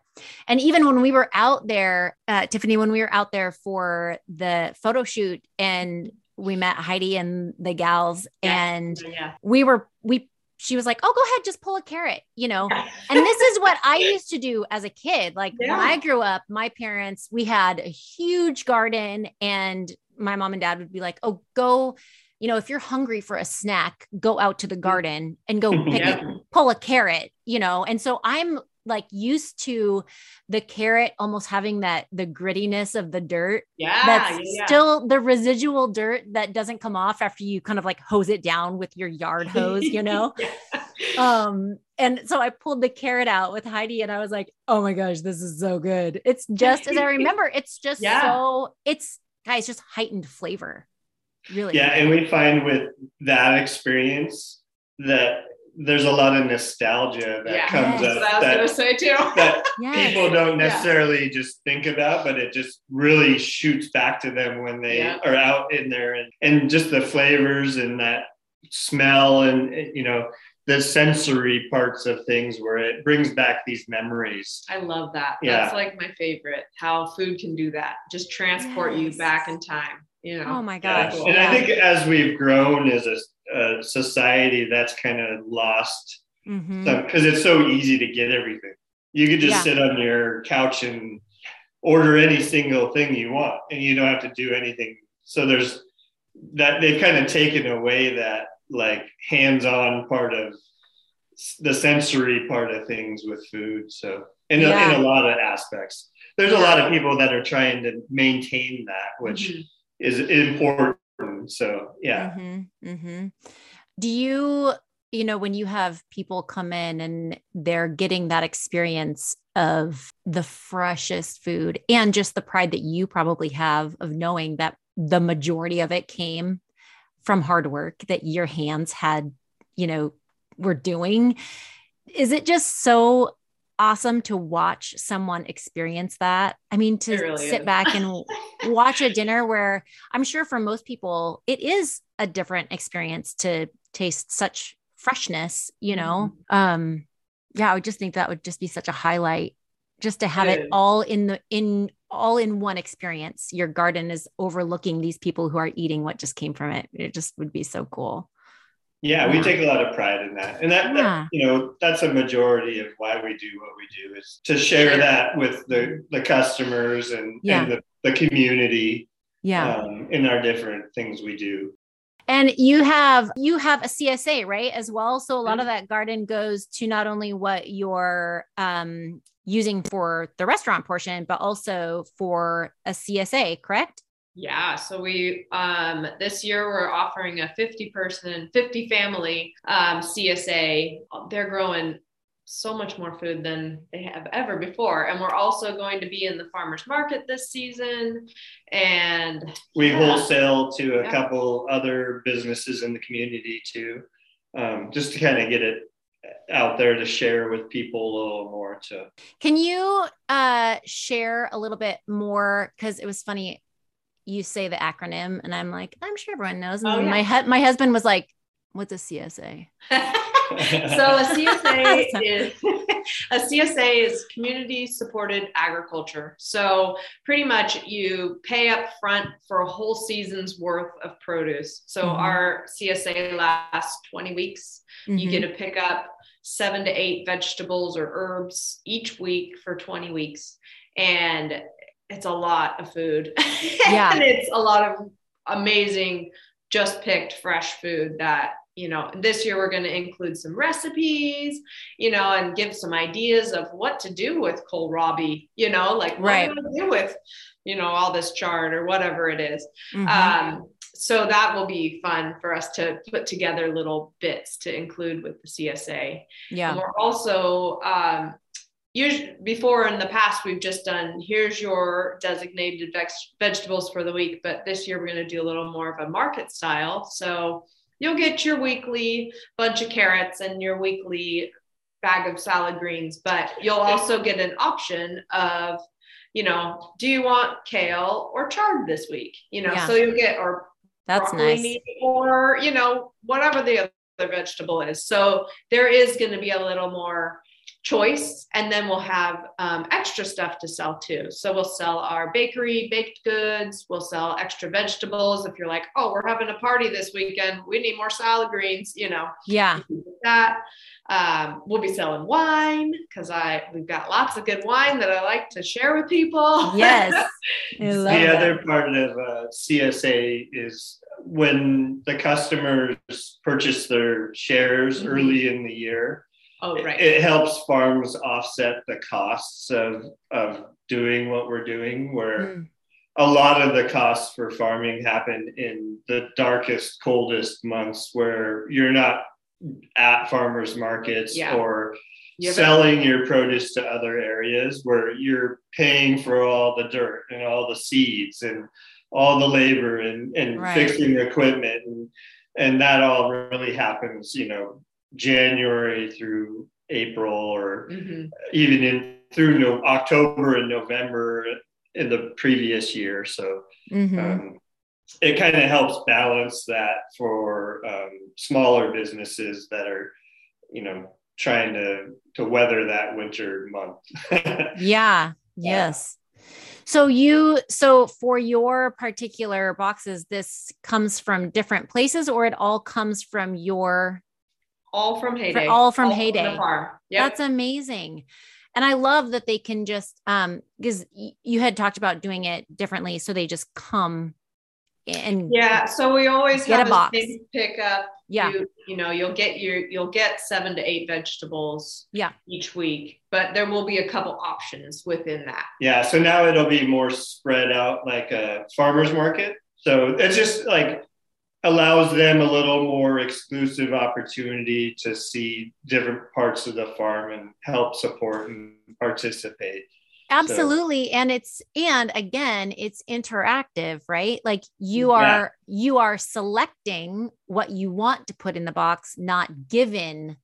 S2: And even when we were out there, uh, Tiffany, when we were out there for the photo shoot and we met Heidi and the gals, yeah. and yeah. we were, we, she was like, Oh, go ahead, just pull a carrot, you know? and this is what I used to do as a kid. Like when I grew up, my parents, we had a huge garden, and my mom and dad would be like, Oh, go you know, if you're hungry for a snack, go out to the mm-hmm. garden and go <laughs> pick yeah. a, pull a carrot, you know. And so I'm like used to the carrot almost having that the grittiness of the dirt.
S1: Yeah.
S2: That's
S1: yeah.
S2: still the residual dirt that doesn't come off after you kind of like hose it down with your yard <laughs> hose, you know? yeah. Um, and so I pulled the carrot out with Heidi and I was like, oh my gosh, this is so good. It's just as I <laughs> remember, it's just yeah. so it's guys, just heightened flavor. Really.
S3: Yeah. And we find with that experience that there's a lot of nostalgia that yeah. comes
S1: yes. up that, I was that, say too. <laughs>
S3: that yes. people don't necessarily yeah. just think about, but it just really shoots back to them when they yeah. are out in there and, and just the flavors and that smell and you know the sensory parts of things where it brings back these memories.
S1: I love that. Yeah. That's like my favorite. How food can do that. Just transport yes. you back in time. You know.
S2: Oh my gosh.
S3: And I think as we've grown as a a society that's kind of lost because mm-hmm. it's so easy to get everything. You could just yeah. sit on your couch and order any single thing you want, and you don't have to do anything. So there's that they've kind of taken away that like hands-on part of the sensory part of things with food. So in, yeah. a, in a lot of aspects, there's yeah. a lot of people that are trying to maintain that, which mm-hmm. is important so yeah.
S2: Mm-hmm, mm-hmm. Do you, you know, when you have people come in and they're getting that experience of the freshest food and just the pride that you probably have of knowing that the majority of it came from hard work that your hands had, you know, were doing. Is it just so awesome to watch someone experience that. I mean, to really sit is. back and <laughs> watch a dinner where I'm sure for most people, it is a different experience to taste such freshness, you know? Mm-hmm. Um, yeah, I would just think that would just be such a highlight just to have it, it all in the, in all in one experience. Your garden is overlooking these people who are eating what just came from it. It just would be so cool.
S3: Yeah, we take a lot of pride in that. And that, yeah. that, you know, that's a majority of why we do what we do is to share that with the, the customers and, yeah. and the the community
S2: Yeah.
S3: um, in our different things we do.
S2: And you have you have a CSA, right, as well. So a lot of that garden goes to not only what you're um, using for the restaurant portion, but also for a CSA, correct?
S1: Yeah, so we um, this year we're offering a 50 person, 50 family um, CSA. They're growing so much more food than they have ever before, and we're also going to be in the farmers market this season. And
S3: We
S1: Yeah.
S3: wholesale to a
S1: Yeah.
S3: couple other businesses in the community too, um, just to kind of get it out there to share with people a little more. To
S2: Can you uh, share a little bit more? Because it was funny, you say the acronym, and I'm like, I'm sure everyone knows. And
S1: Oh, yeah.
S2: my hu- my husband was like, "What's a CSA?" <laughs>
S1: so a CSA <laughs> is <laughs> a CSA is community supported agriculture. So pretty much you pay up front for a whole season's worth of produce. So
S2: Mhm.
S1: our CSA lasts 20 weeks. You
S2: Mhm.
S1: get to pick up seven to eight vegetables or herbs each week for 20 weeks. And it's a lot of food. <laughs>
S2: Yeah.
S1: and it's a lot of amazing, just picked fresh food that, you know, this year we're going to include some recipes, you know, and give some ideas of what to do with kohlrabi, you know, like what
S2: Right.
S1: do I do with, you know, all this chard or whatever it is.
S2: Mhm.
S1: Um, so that will be fun for us to put together little bits to include with the CSA.
S2: yeah.
S1: And we're also um, usually before in the past we've just done here's your designated veg- vegetables for the week, but this year we're going to do a little more of a market style. So you'll get your weekly bunch of carrots and your weekly bag of salad greens, but you'll also get an option of you know, do you want kale or chard this week? You know,
S2: Yeah.
S1: so you'll get or
S2: That's nice.
S1: or you know whatever the other vegetable is so there is going to be a little more choice and then we'll have um, extra stuff to sell too so we'll sell our bakery baked goods we'll sell extra vegetables if you're like oh we're having a party this weekend we need more salad greens you know
S2: Yeah.
S1: you can do that um, we'll be selling wine because i we've got lots of good wine that i like to share with people
S2: Yes. <laughs>
S3: The
S2: that.
S3: other part of uh, CSA is when the customers purchase their shares
S1: Mhm.
S3: early in the year.
S1: Oh
S3: it-
S1: right
S3: It, helps farms offset the costs of of doing what we're doing. Where
S2: Mm.
S3: a lot of the costs for farming happen in the darkest, coldest months, where you're not at farmers markets
S1: Yeah.
S3: or selling your produce to other areas where you're paying for all the dirt and all the seeds and all the labor and, and
S2: Right.
S3: fixing the equipment and and that all really happens you know january through april or
S1: Mhm.
S3: even in through no, october and november in the previous year so
S2: Mhm.
S3: um, it kind of helps balance that for um, smaller businesses that are you know trying to to weather that winter month <laughs>
S2: Yeah. Yes. So you so for your particular boxes, this comes from different places, or it all comes from your.
S1: All from heyday
S2: all from
S1: the
S2: Heyday.
S1: farm. Yep.
S2: That's amazing, and I love that they can just um because y- you had talked about doing it differently, so they just come and
S1: Yeah, so we always
S2: Get
S1: have
S2: a
S1: a,
S2: box.
S1: big pickup.
S2: yeah
S1: You, you know, you'll get your you'll get seven to eight vegetables
S2: Yeah.
S1: each week, but there will be a couple options within that.
S3: yeah so now it'll be more spread out like a farmers market so it's just like allows them a little more exclusive opportunity to see different parts of the farm and help support and participate
S2: absolutely and it's and again it's interactive right like you
S3: Yeah.
S2: are you are selecting what you want to put in the box not given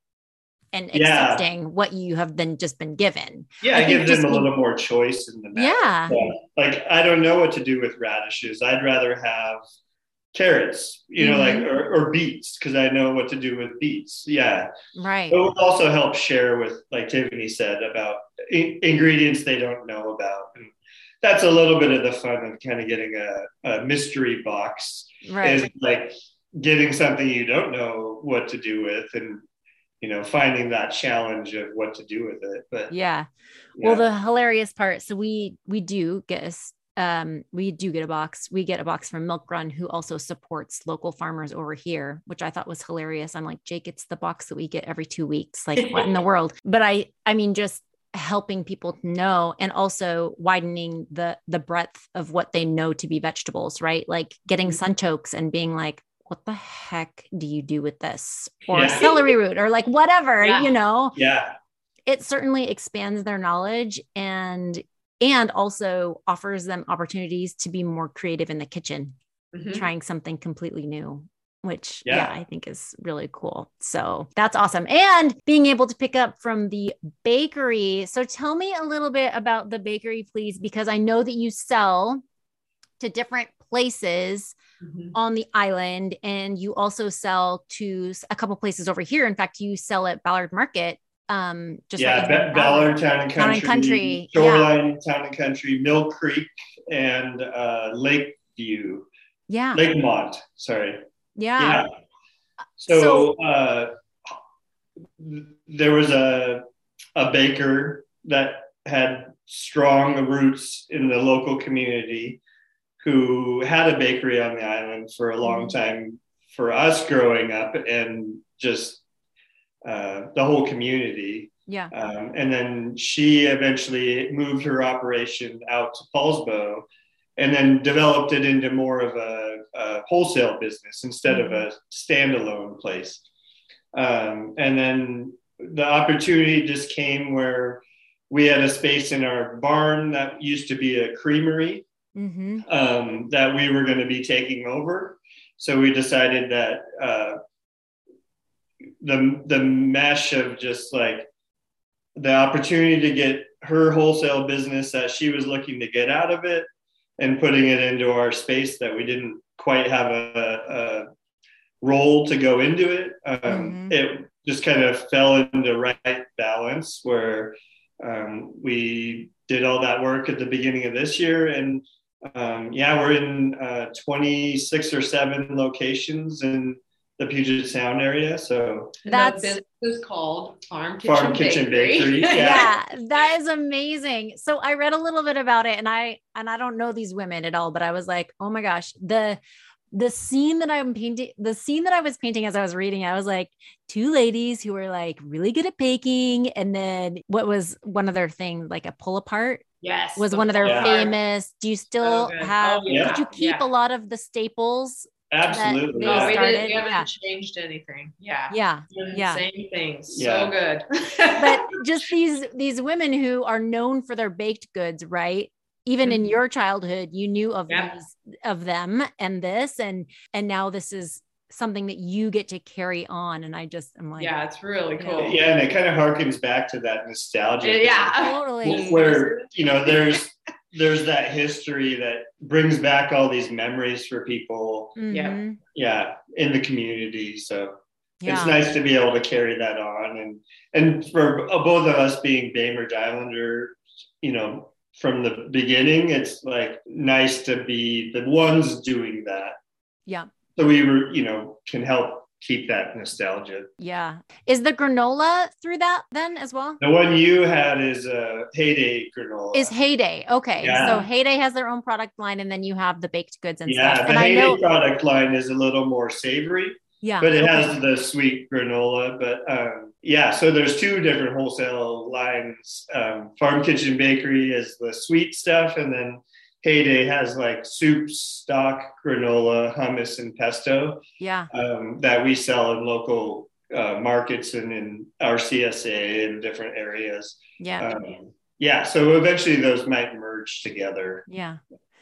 S2: and
S3: Yeah.
S2: accepting what you have been just been given
S3: yeah
S2: I
S3: it
S2: think
S3: gives
S2: just
S3: them a little more choice in the matter.
S2: yeah
S3: Yeah. like I don't know what to do with radishes. I'd rather have carrots, you know,
S2: Mhm.
S3: like or, or beets because I know what to do with beets. Yeah,
S2: right
S3: it would also help share with, like Tiffany said, about I- ingredients they don't know about, and that's a little bit of the fun of kind of getting a, a mystery box
S2: right
S3: is like getting something you don't know what to do with and you know finding that challenge of what to do with it but
S2: yeah
S3: yeah.
S2: well the hilarious part so we we do get um, we do get a box. We get a box from Milk Run, who also supports local farmers over here, which I thought was hilarious. I'm like, Jake, it's the box that we get every two weeks. Like, what in the <laughs> world? But I, I mean, just helping people know and also widening the the breadth of what they know to be vegetables right like getting
S3: Mm-hmm.
S2: sunchokes and being like what the heck do you do with this or
S3: Yeah.
S2: celery root or like whatever
S1: Yeah.
S2: you know
S3: Yeah.
S2: it certainly expands their knowledge and and also offers them opportunities to be more creative in the kitchen
S1: Mhm.
S2: trying something completely new which yeah.
S3: Yeah.
S2: I think is really cool. So that's awesome. And being able to pick up from the bakery. So tell me a little bit about the bakery, please, because I know that you sell to different places
S1: Mhm.
S2: on the island and you also sell to a couple places over here. In fact, you sell at Ballard Market. Um, just
S3: yeah,
S2: right
S3: Be- Ballard Town and
S2: Town
S3: Country,
S2: and Country, yeah.
S3: Shoreline Town and Country, Mill Creek, and uh, Lakeview,
S2: Yeah.
S3: Lakemont. Sorry.
S2: Yeah.
S3: Yeah. So, uh, there was a a baker that had strong roots in the local community who had a bakery on the island for a long time for us growing up and just uh, the whole community.
S2: Yeah.
S3: Um, and then she eventually moved her operation out to Poulsbo and then developed it into more of a, a wholesale business instead of a standalone place. Um, and then the opportunity just came where we had a space in our barn that used to be a creamery
S2: hmm
S3: um, that we were going to be taking over. So we decided that uh, the the mesh of just like the opportunity to get her wholesale business that she was looking to get out of it and putting it into our space that we didn't quite have a, a role to go into it. Um,
S2: Mhm.
S3: It just kind of fell into right balance where um, we did all that work at the beginning of this year and um, yeah, we're in uh, 26 or seven locations in the Puget Sound area. So
S1: And the
S2: That's-
S1: is called Farm Kitchen
S3: Farm Kitchen Bakery. <laughs>
S2: yeah.
S3: Yeah.
S2: that is amazing so i read a little bit about it and i and i don't know these women at all but i was like oh my gosh the the scene that i'm painting the scene that i was painting as i was reading i was like two ladies who were like really good at baking and then what was one of their things like a pull apart
S1: yes.
S2: was one of their
S3: Yeah.
S2: famous do you still
S1: good.
S2: have
S1: Oh,
S3: yeah.
S2: did you keep
S1: Yeah.
S2: a lot of the staples
S3: absolutely.
S2: they
S1: No,
S3: yeah.
S1: we, didn't, we haven't
S2: yeah.
S1: changed anything. Yeah.
S2: yeah yeah.
S1: Same things.
S3: Yeah.
S1: So good.
S2: but <laughs> just these these women who are known for their baked goods right even in
S1: Mhm.
S2: your childhood you knew of
S1: Yeah.
S2: these of them and this and and now this is something that you get to carry on and i just am like
S1: yeah, it's really
S2: Yeah.
S1: cool.
S3: Yeah, and it kind of harkens back to that nostalgia.
S1: Yeah.
S2: totally
S3: Where, you know, there's there's that history that brings back all these memories for people.
S2: Mhm.
S3: Yeah, in the community. So
S2: yeah
S3: it's nice to be able to carry that on and and for both of us being Bainbridge Islander, you know, from the beginning, it's like nice to be the ones doing that.
S2: yeah
S3: So we were, you know, can help keep that nostalgia.
S2: yeah is the granola through that then as well
S3: The one you had is a heyday granola.
S2: is heyday okay
S3: Yeah.
S2: so heyday has their own product line and then you have the baked goods and
S3: yeah,
S2: stuff
S3: the
S2: and i
S3: heyday
S2: know
S3: product line is a little more savory,
S2: yeah
S3: but it
S2: okay.
S3: has the sweet granola. But um, yeah, so there's two different wholesale lines. Um, Farm Kitchen Bakery is the sweet stuff, and then Heyday has like soup, stock, granola, hummus, and pesto
S2: yeah
S3: um, that we sell in local uh, markets and in our CSA in different areas.
S2: yeah
S3: Um, yeah, so eventually those might merge together.
S2: yeah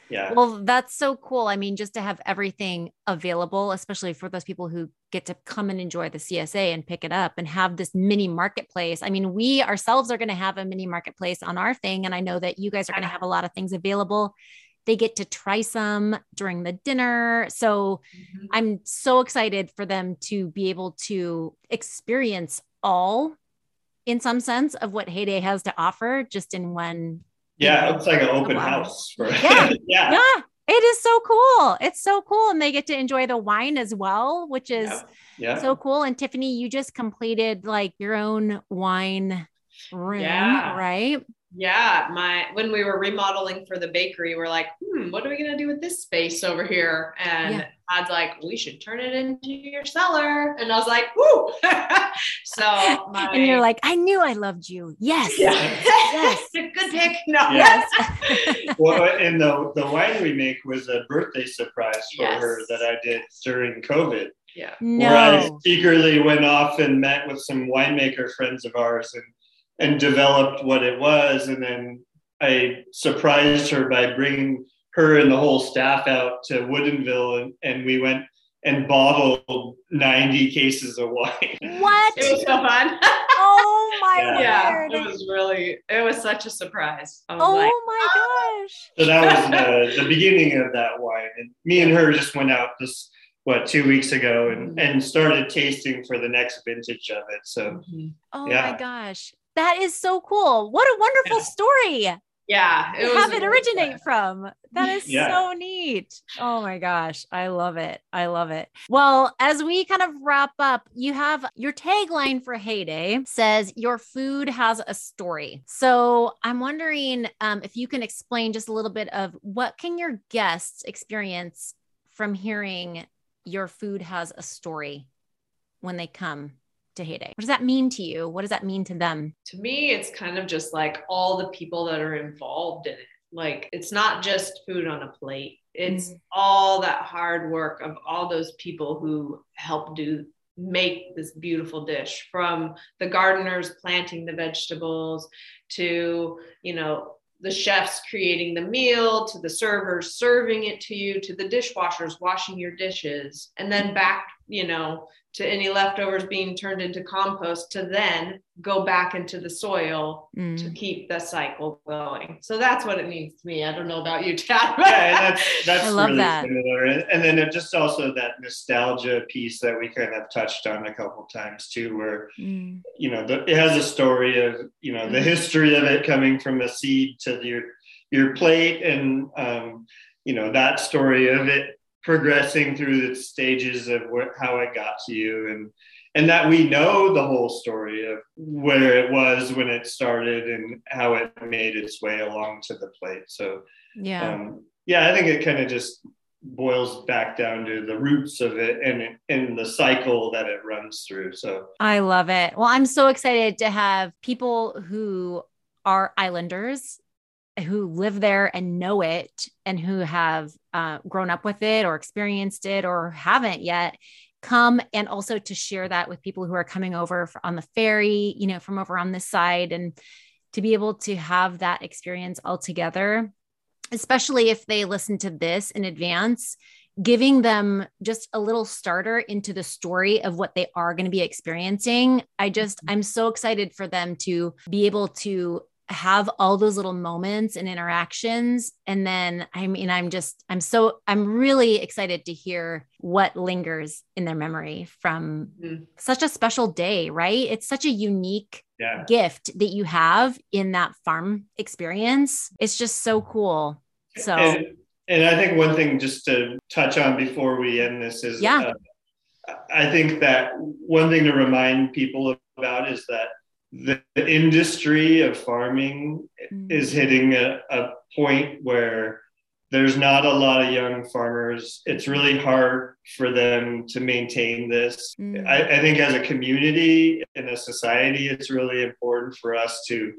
S3: Yeah.
S2: Well, that's so cool. I mean, just to have everything available, especially for those people who get to come and enjoy the CSA and pick it up and have this mini marketplace. I mean, we ourselves are going to have a mini marketplace on our thing. And I know that you guys are going to have a lot of things available. They get to try some during the dinner. So
S1: Mhm.
S2: I'm so excited for them to be able to experience all, in some sense, of what Heyday has to offer just in one
S3: yeah, it's like an open house. For,
S2: Yeah. <laughs>
S3: yeah.
S2: yeah it is so cool it's so cool and they get to enjoy the wine as well which is
S3: Yeah. Yeah.
S2: so cool and tiffany you just completed like your own wine room
S1: Yeah.
S2: right
S1: Yeah, my when we were remodeling for the bakery, we're like, hmm, what are we gonna do with this space over here? And yeah. Todd's like, we should turn it into your cellar. And I was like, whoo. <laughs> so
S2: my, And you're like, I knew I loved you. Yes.
S1: Yeah. yes. <laughs> Good pick. No.
S3: Yes. <laughs> well, uh, and the the wine we make was a birthday surprise for yes. her that I did during COVID.
S1: Yeah.
S2: No.
S3: Where I secretly went off and met with some winemaker friends of ours and and developed what it was. And then I surprised her by bringing her and the whole staff out to Woodinville and, and we went and bottled 90 cases of wine.
S2: What?
S1: It was so fun.
S2: oh my
S1: yeah. word. Yeah, it was really, it was such a surprise.
S2: Oh like, my gosh.
S3: So that was the, the beginning of that wine. And me and her just went out this, what, two weeks ago and, mm-hmm. and started tasting for the next vintage of it. So,
S2: mm-hmm. oh yeah. my gosh. That is so cool. What a wonderful yeah. story.
S1: Yeah.
S2: It have it originate <laughs> from. That is yeah. so neat. Oh my gosh. I love it. I love it. Well, as we kind of wrap up, you have your tagline for Heyday says, Your food has a story. So I'm wondering um, if you can explain just a little bit of what can your guests experience from hearing your food has a story when they come to Heyday? What does that mean to you? What does that mean to them?
S1: To me, it's kind of just like all the people that are involved in it. Like it's not just food on a plate. It's mm-hmm. all that hard work of all those people who help do make this beautiful dish from the gardeners planting the vegetables to, you know, the chefs creating the meal to the servers serving it to you to the dishwashers washing your dishes and then back you know to any leftovers being turned into compost to then go back into the soil mm. to keep the cycle going. So that's what it means to me. I don't know about you, Chad.
S3: yeah, and that's <laughs> that's really that. similar. And, then just also that nostalgia piece that we kind of touched on a couple times too, where mm. you know the, it has a story of you know the mm. history of it coming from a seed to your your plate and um, you know that story of it progressing through the stages of where, how it got to you. And and that we know the whole story of where it was when it started and how it made its way along to the plate. So
S2: yeah. um,
S3: yeah i think it kind of just boils back down to the roots of it and and the cycle that it runs through. So
S2: i love it. Well i'm so excited to have people who are islanders who live there and know it and who have uh, grown up with it or experienced it or haven't yet come and also to share that with people who are coming over on the ferry you know from over on this side and to be able to have that experience all together especially if they listen to this in advance giving them just a little starter into the story of what they are going to be experiencing i just mm-hmm. i'm so excited for them to be able to have all those little moments and interactions. And then i mean i'm just i'm so i'm really excited to hear what lingers in their memory from mm-hmm. such a special day right? It's such a unique
S3: yeah.
S2: gift that you have in that farm experience. It's just so cool. So
S3: and, and i think one thing just to touch on before we end this is
S2: yeah.
S3: uh, i think that one thing to remind people about is that the, industry of farming mm-hmm. is hitting a, a point where there's not a lot of young farmers. It's really hard for them to maintain this. Mm. I, I, think as a community and a society, it's really important for us to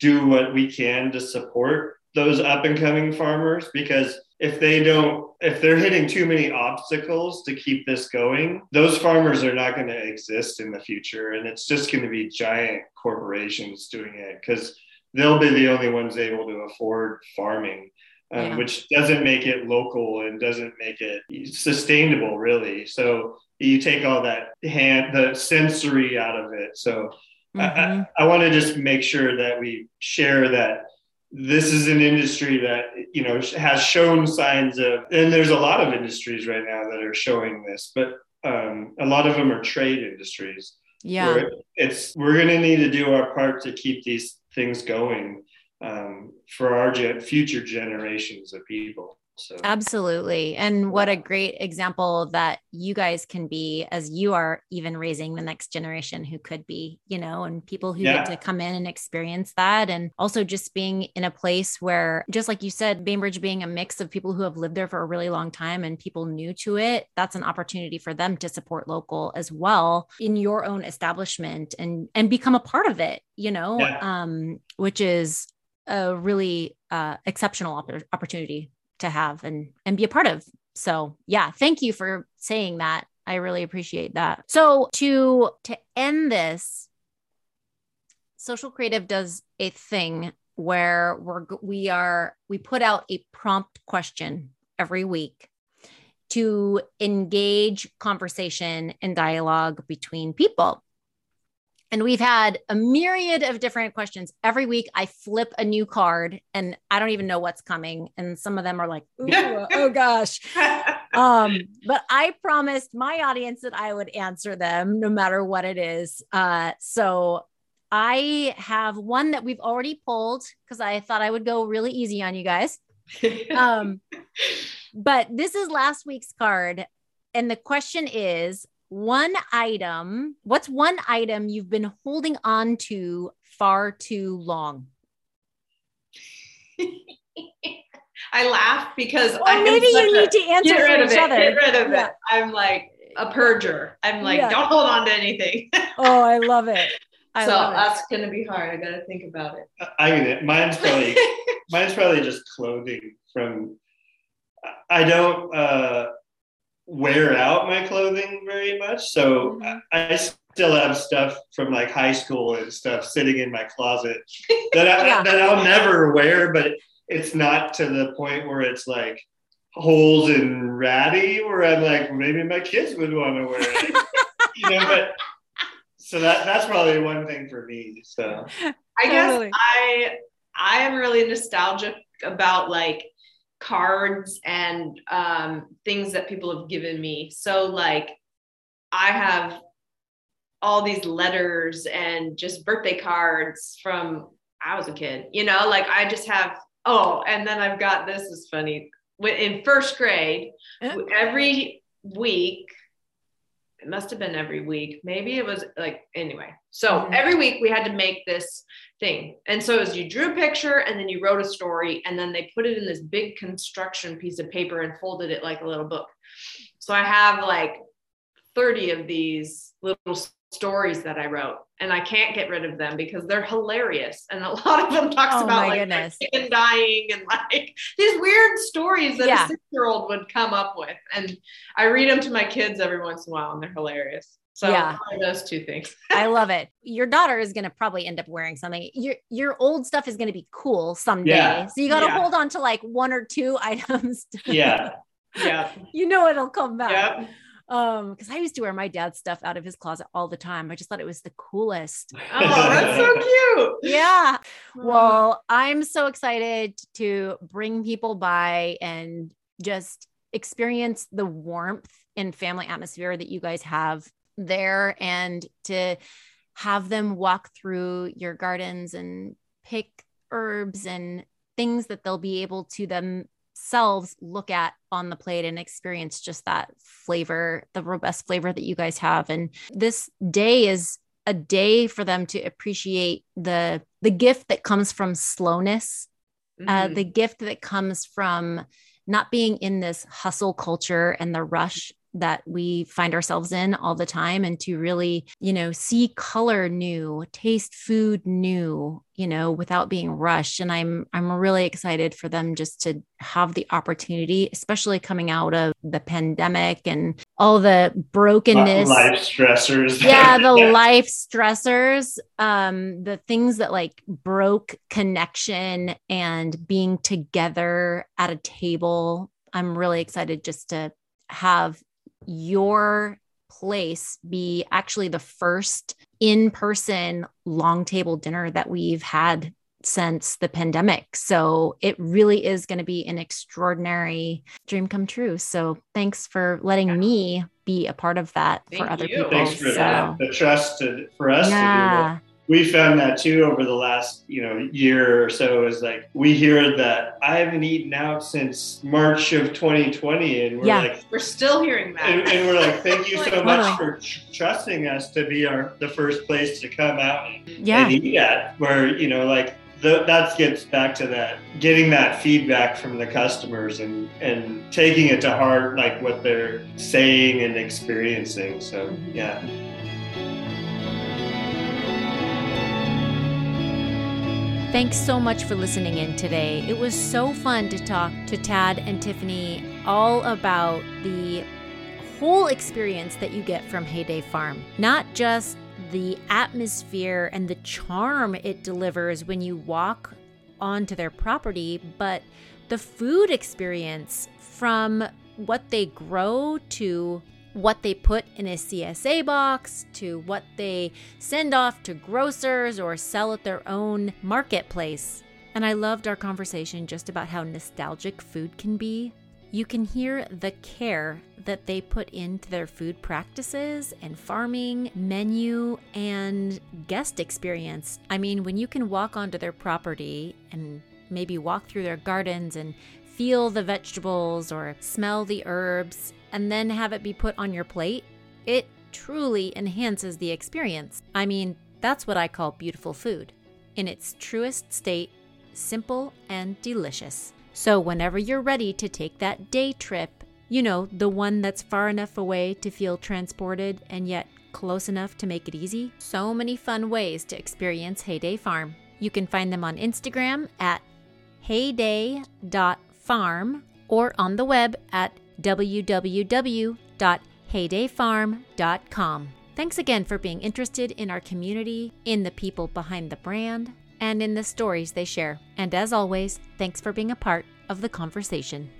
S3: do what we can to support those up and coming farmers because if they don't if they're hitting too many obstacles to keep this going those farmers are not going to exist in the future and it's just going to be giant corporations doing it because they'll be the only ones able to afford farming um, yeah. which doesn't make it local and doesn't make it sustainable really so you take all that hand the sensory out of it so mm-hmm. I, I want to just make sure that we share that this is an industry that you know has shown signs of and there's a lot of industries right now that are showing this but um, a lot of them are trade industries.
S2: Yeah.
S3: It's we're going to need to do our part to keep these things going um, for our ge- future generations of people So
S2: Absolutely. And what a great example that you guys can be as you are even raising the next generation who could be, you know, and people who
S3: Yeah.
S2: get to come in and experience that. And also just being in a place where, just like you said, Bainbridge being a mix of people who have lived there for a really long time and people new to it, that's an opportunity for them to support local as well in your own establishment and and become a part of it, you know,
S3: Yeah.
S2: um, which is a really uh, exceptional oppor- opportunity to have and and be a part of. So yeah, thank you for saying that. I really appreciate that. So to to end this, Social Creative does a thing where we're we are we put out a prompt question every week to engage conversation and dialogue between people. And we've had a myriad of different questions. Every week I flip a new card and I don't even know what's coming. And some of them are like, oh gosh. <laughs> Um, but I promised my audience that I would answer them no matter what it is. Uh, so I have one that we've already pulled because I thought I would go really easy on you guys. <laughs> Um, but this is last week's card. And the question is one item, what's one item you've been holding on to far too long?
S1: I laugh because
S2: Well,
S1: I
S2: maybe you
S1: a-
S2: need to answer
S1: get
S2: for
S1: rid of
S2: each
S1: it.
S2: other.
S1: Get rid of
S2: Yeah.
S1: it. I'm like a purger. I'm like,
S2: Yeah.
S1: don't hold on to anything. <laughs>
S2: Oh, I love it. I
S1: so
S2: love it.
S1: that's gonna be hard. I gotta think about it.
S3: I mean, mine's probably <laughs> mine's probably just clothing from. I don't uh, wear out my clothing very much, so
S2: Mhm.
S3: I, I still have stuff from like high school and stuff sitting in my closet that I, <laughs>
S2: Yeah.
S3: that I'll never wear, but it's not to the point where it's like holes and ratty, where I'm like maybe my kids would want to wear it, <laughs> you know. But so that that's probably one thing for me. So <laughs>
S1: I guess
S2: Totally.
S1: I I am really nostalgic about like cards and um, things that people have given me. So like I have all these letters and just birthday cards from I was a kid. You know, like I just have. Oh, and then I've got this is funny. In first grade, every week it must have been every week. Maybe it was like anyway. So
S2: Mhm.
S1: every week we had to make this thing. And so as you drew a picture and then you wrote a story and then they put it in this big construction piece of paper and folded it like a little book. So I have like 30 of these little stories that I wrote and I can't get rid of them because they're hilarious. And a <laughs> lot of them talks
S2: Oh
S1: about like
S2: goodness.
S1: chicken dying and like these weird stories that
S2: Yeah.
S1: a six year old would come up with. And I read them to my kids every once in a while and they're hilarious. So
S2: Yeah.
S1: those two things. <laughs>
S2: I love it. Your daughter is going to probably end up wearing something. Your your old stuff is going to be cool someday.
S3: Yeah.
S2: So you got to
S1: Yeah.
S2: hold on to like one or two <laughs> items.
S3: yeah, <laughs>
S1: Yeah.
S2: you know it'll come back.
S1: Yep.
S2: Um, because I used to wear my dad's stuff out of his closet all the time. I just thought it was the coolest.
S1: Oh, that's so cute.
S2: Yeah. Well, I'm so excited to bring people by and just experience the warmth and family atmosphere that you guys have there and to have them walk through your gardens and pick herbs and things that they'll be able to themselves look at on the plate and experience just that flavor, the robust flavor that you guys have. And this day is a day for them to appreciate the the gift that comes from slowness uh,
S1: Mhm.
S2: the gift that comes from not being in this hustle culture and the rush that we find ourselves in all the time and to really you know see color new taste food new you know without being rushed. And i'm i'm really excited for them just to have the opportunity especially coming out of the pandemic and all the brokenness.
S3: life stressors.
S2: yeah the <laughs> life stressors um the things that like broke connection and being together at a table. I'm really excited just to have your place be actually the first in-person long table dinner that we've had since the pandemic. So it really is going to be an extraordinary dream come true. So thanks for letting me be a part of that for other
S1: you.
S2: people.
S3: Thanks for
S2: so
S3: the, the trust to, for us to do
S2: yeah.
S3: it. We found that too over the last you know year or so is like we hear that i haven't eaten out since march of 2020 and we're
S2: Yeah.
S3: like
S1: We're still hearing that.
S3: and, and we're like thank you so <laughs>
S2: Totally.
S3: much for tr- trusting us to be our the first place to come out and,
S2: Yeah.
S3: and eat at where you know like the, that gets back to that getting that feedback from the customers and and taking it to heart like what they're saying and experiencing so yeah
S2: Thanks so much for listening in today. It was so fun to talk to Tad and Tiffany all about the whole experience that you get from Heyday Farm. Not just the atmosphere and the charm it delivers when you walk onto their property, but the food experience from what they grow to what they put in a CSA box to what they send off to grocers or sell at their own marketplace. And I loved our conversation just about how nostalgic food can be. You can hear the care that they put into their food practices and farming, menu, and guest experience. I mean, when you can walk onto their property and maybe walk through their gardens and feel the vegetables or smell the herbs and then have it be put on your plate, it truly enhances the experience. I mean, that's what I call beautiful food. In its truest state, simple and delicious. So, whenever you're ready to take that day trip, you know, the one that's far enough away to feel transported and yet close enough to make it easy, so many fun ways to experience Heyday Farm. You can find them on Instagram at heyday.farm or on the web at www.heydayfarm.com. Thanks again for being interested in our community, in the people behind the brand, and in the stories they share. And as always, thanks for being a part of the conversation.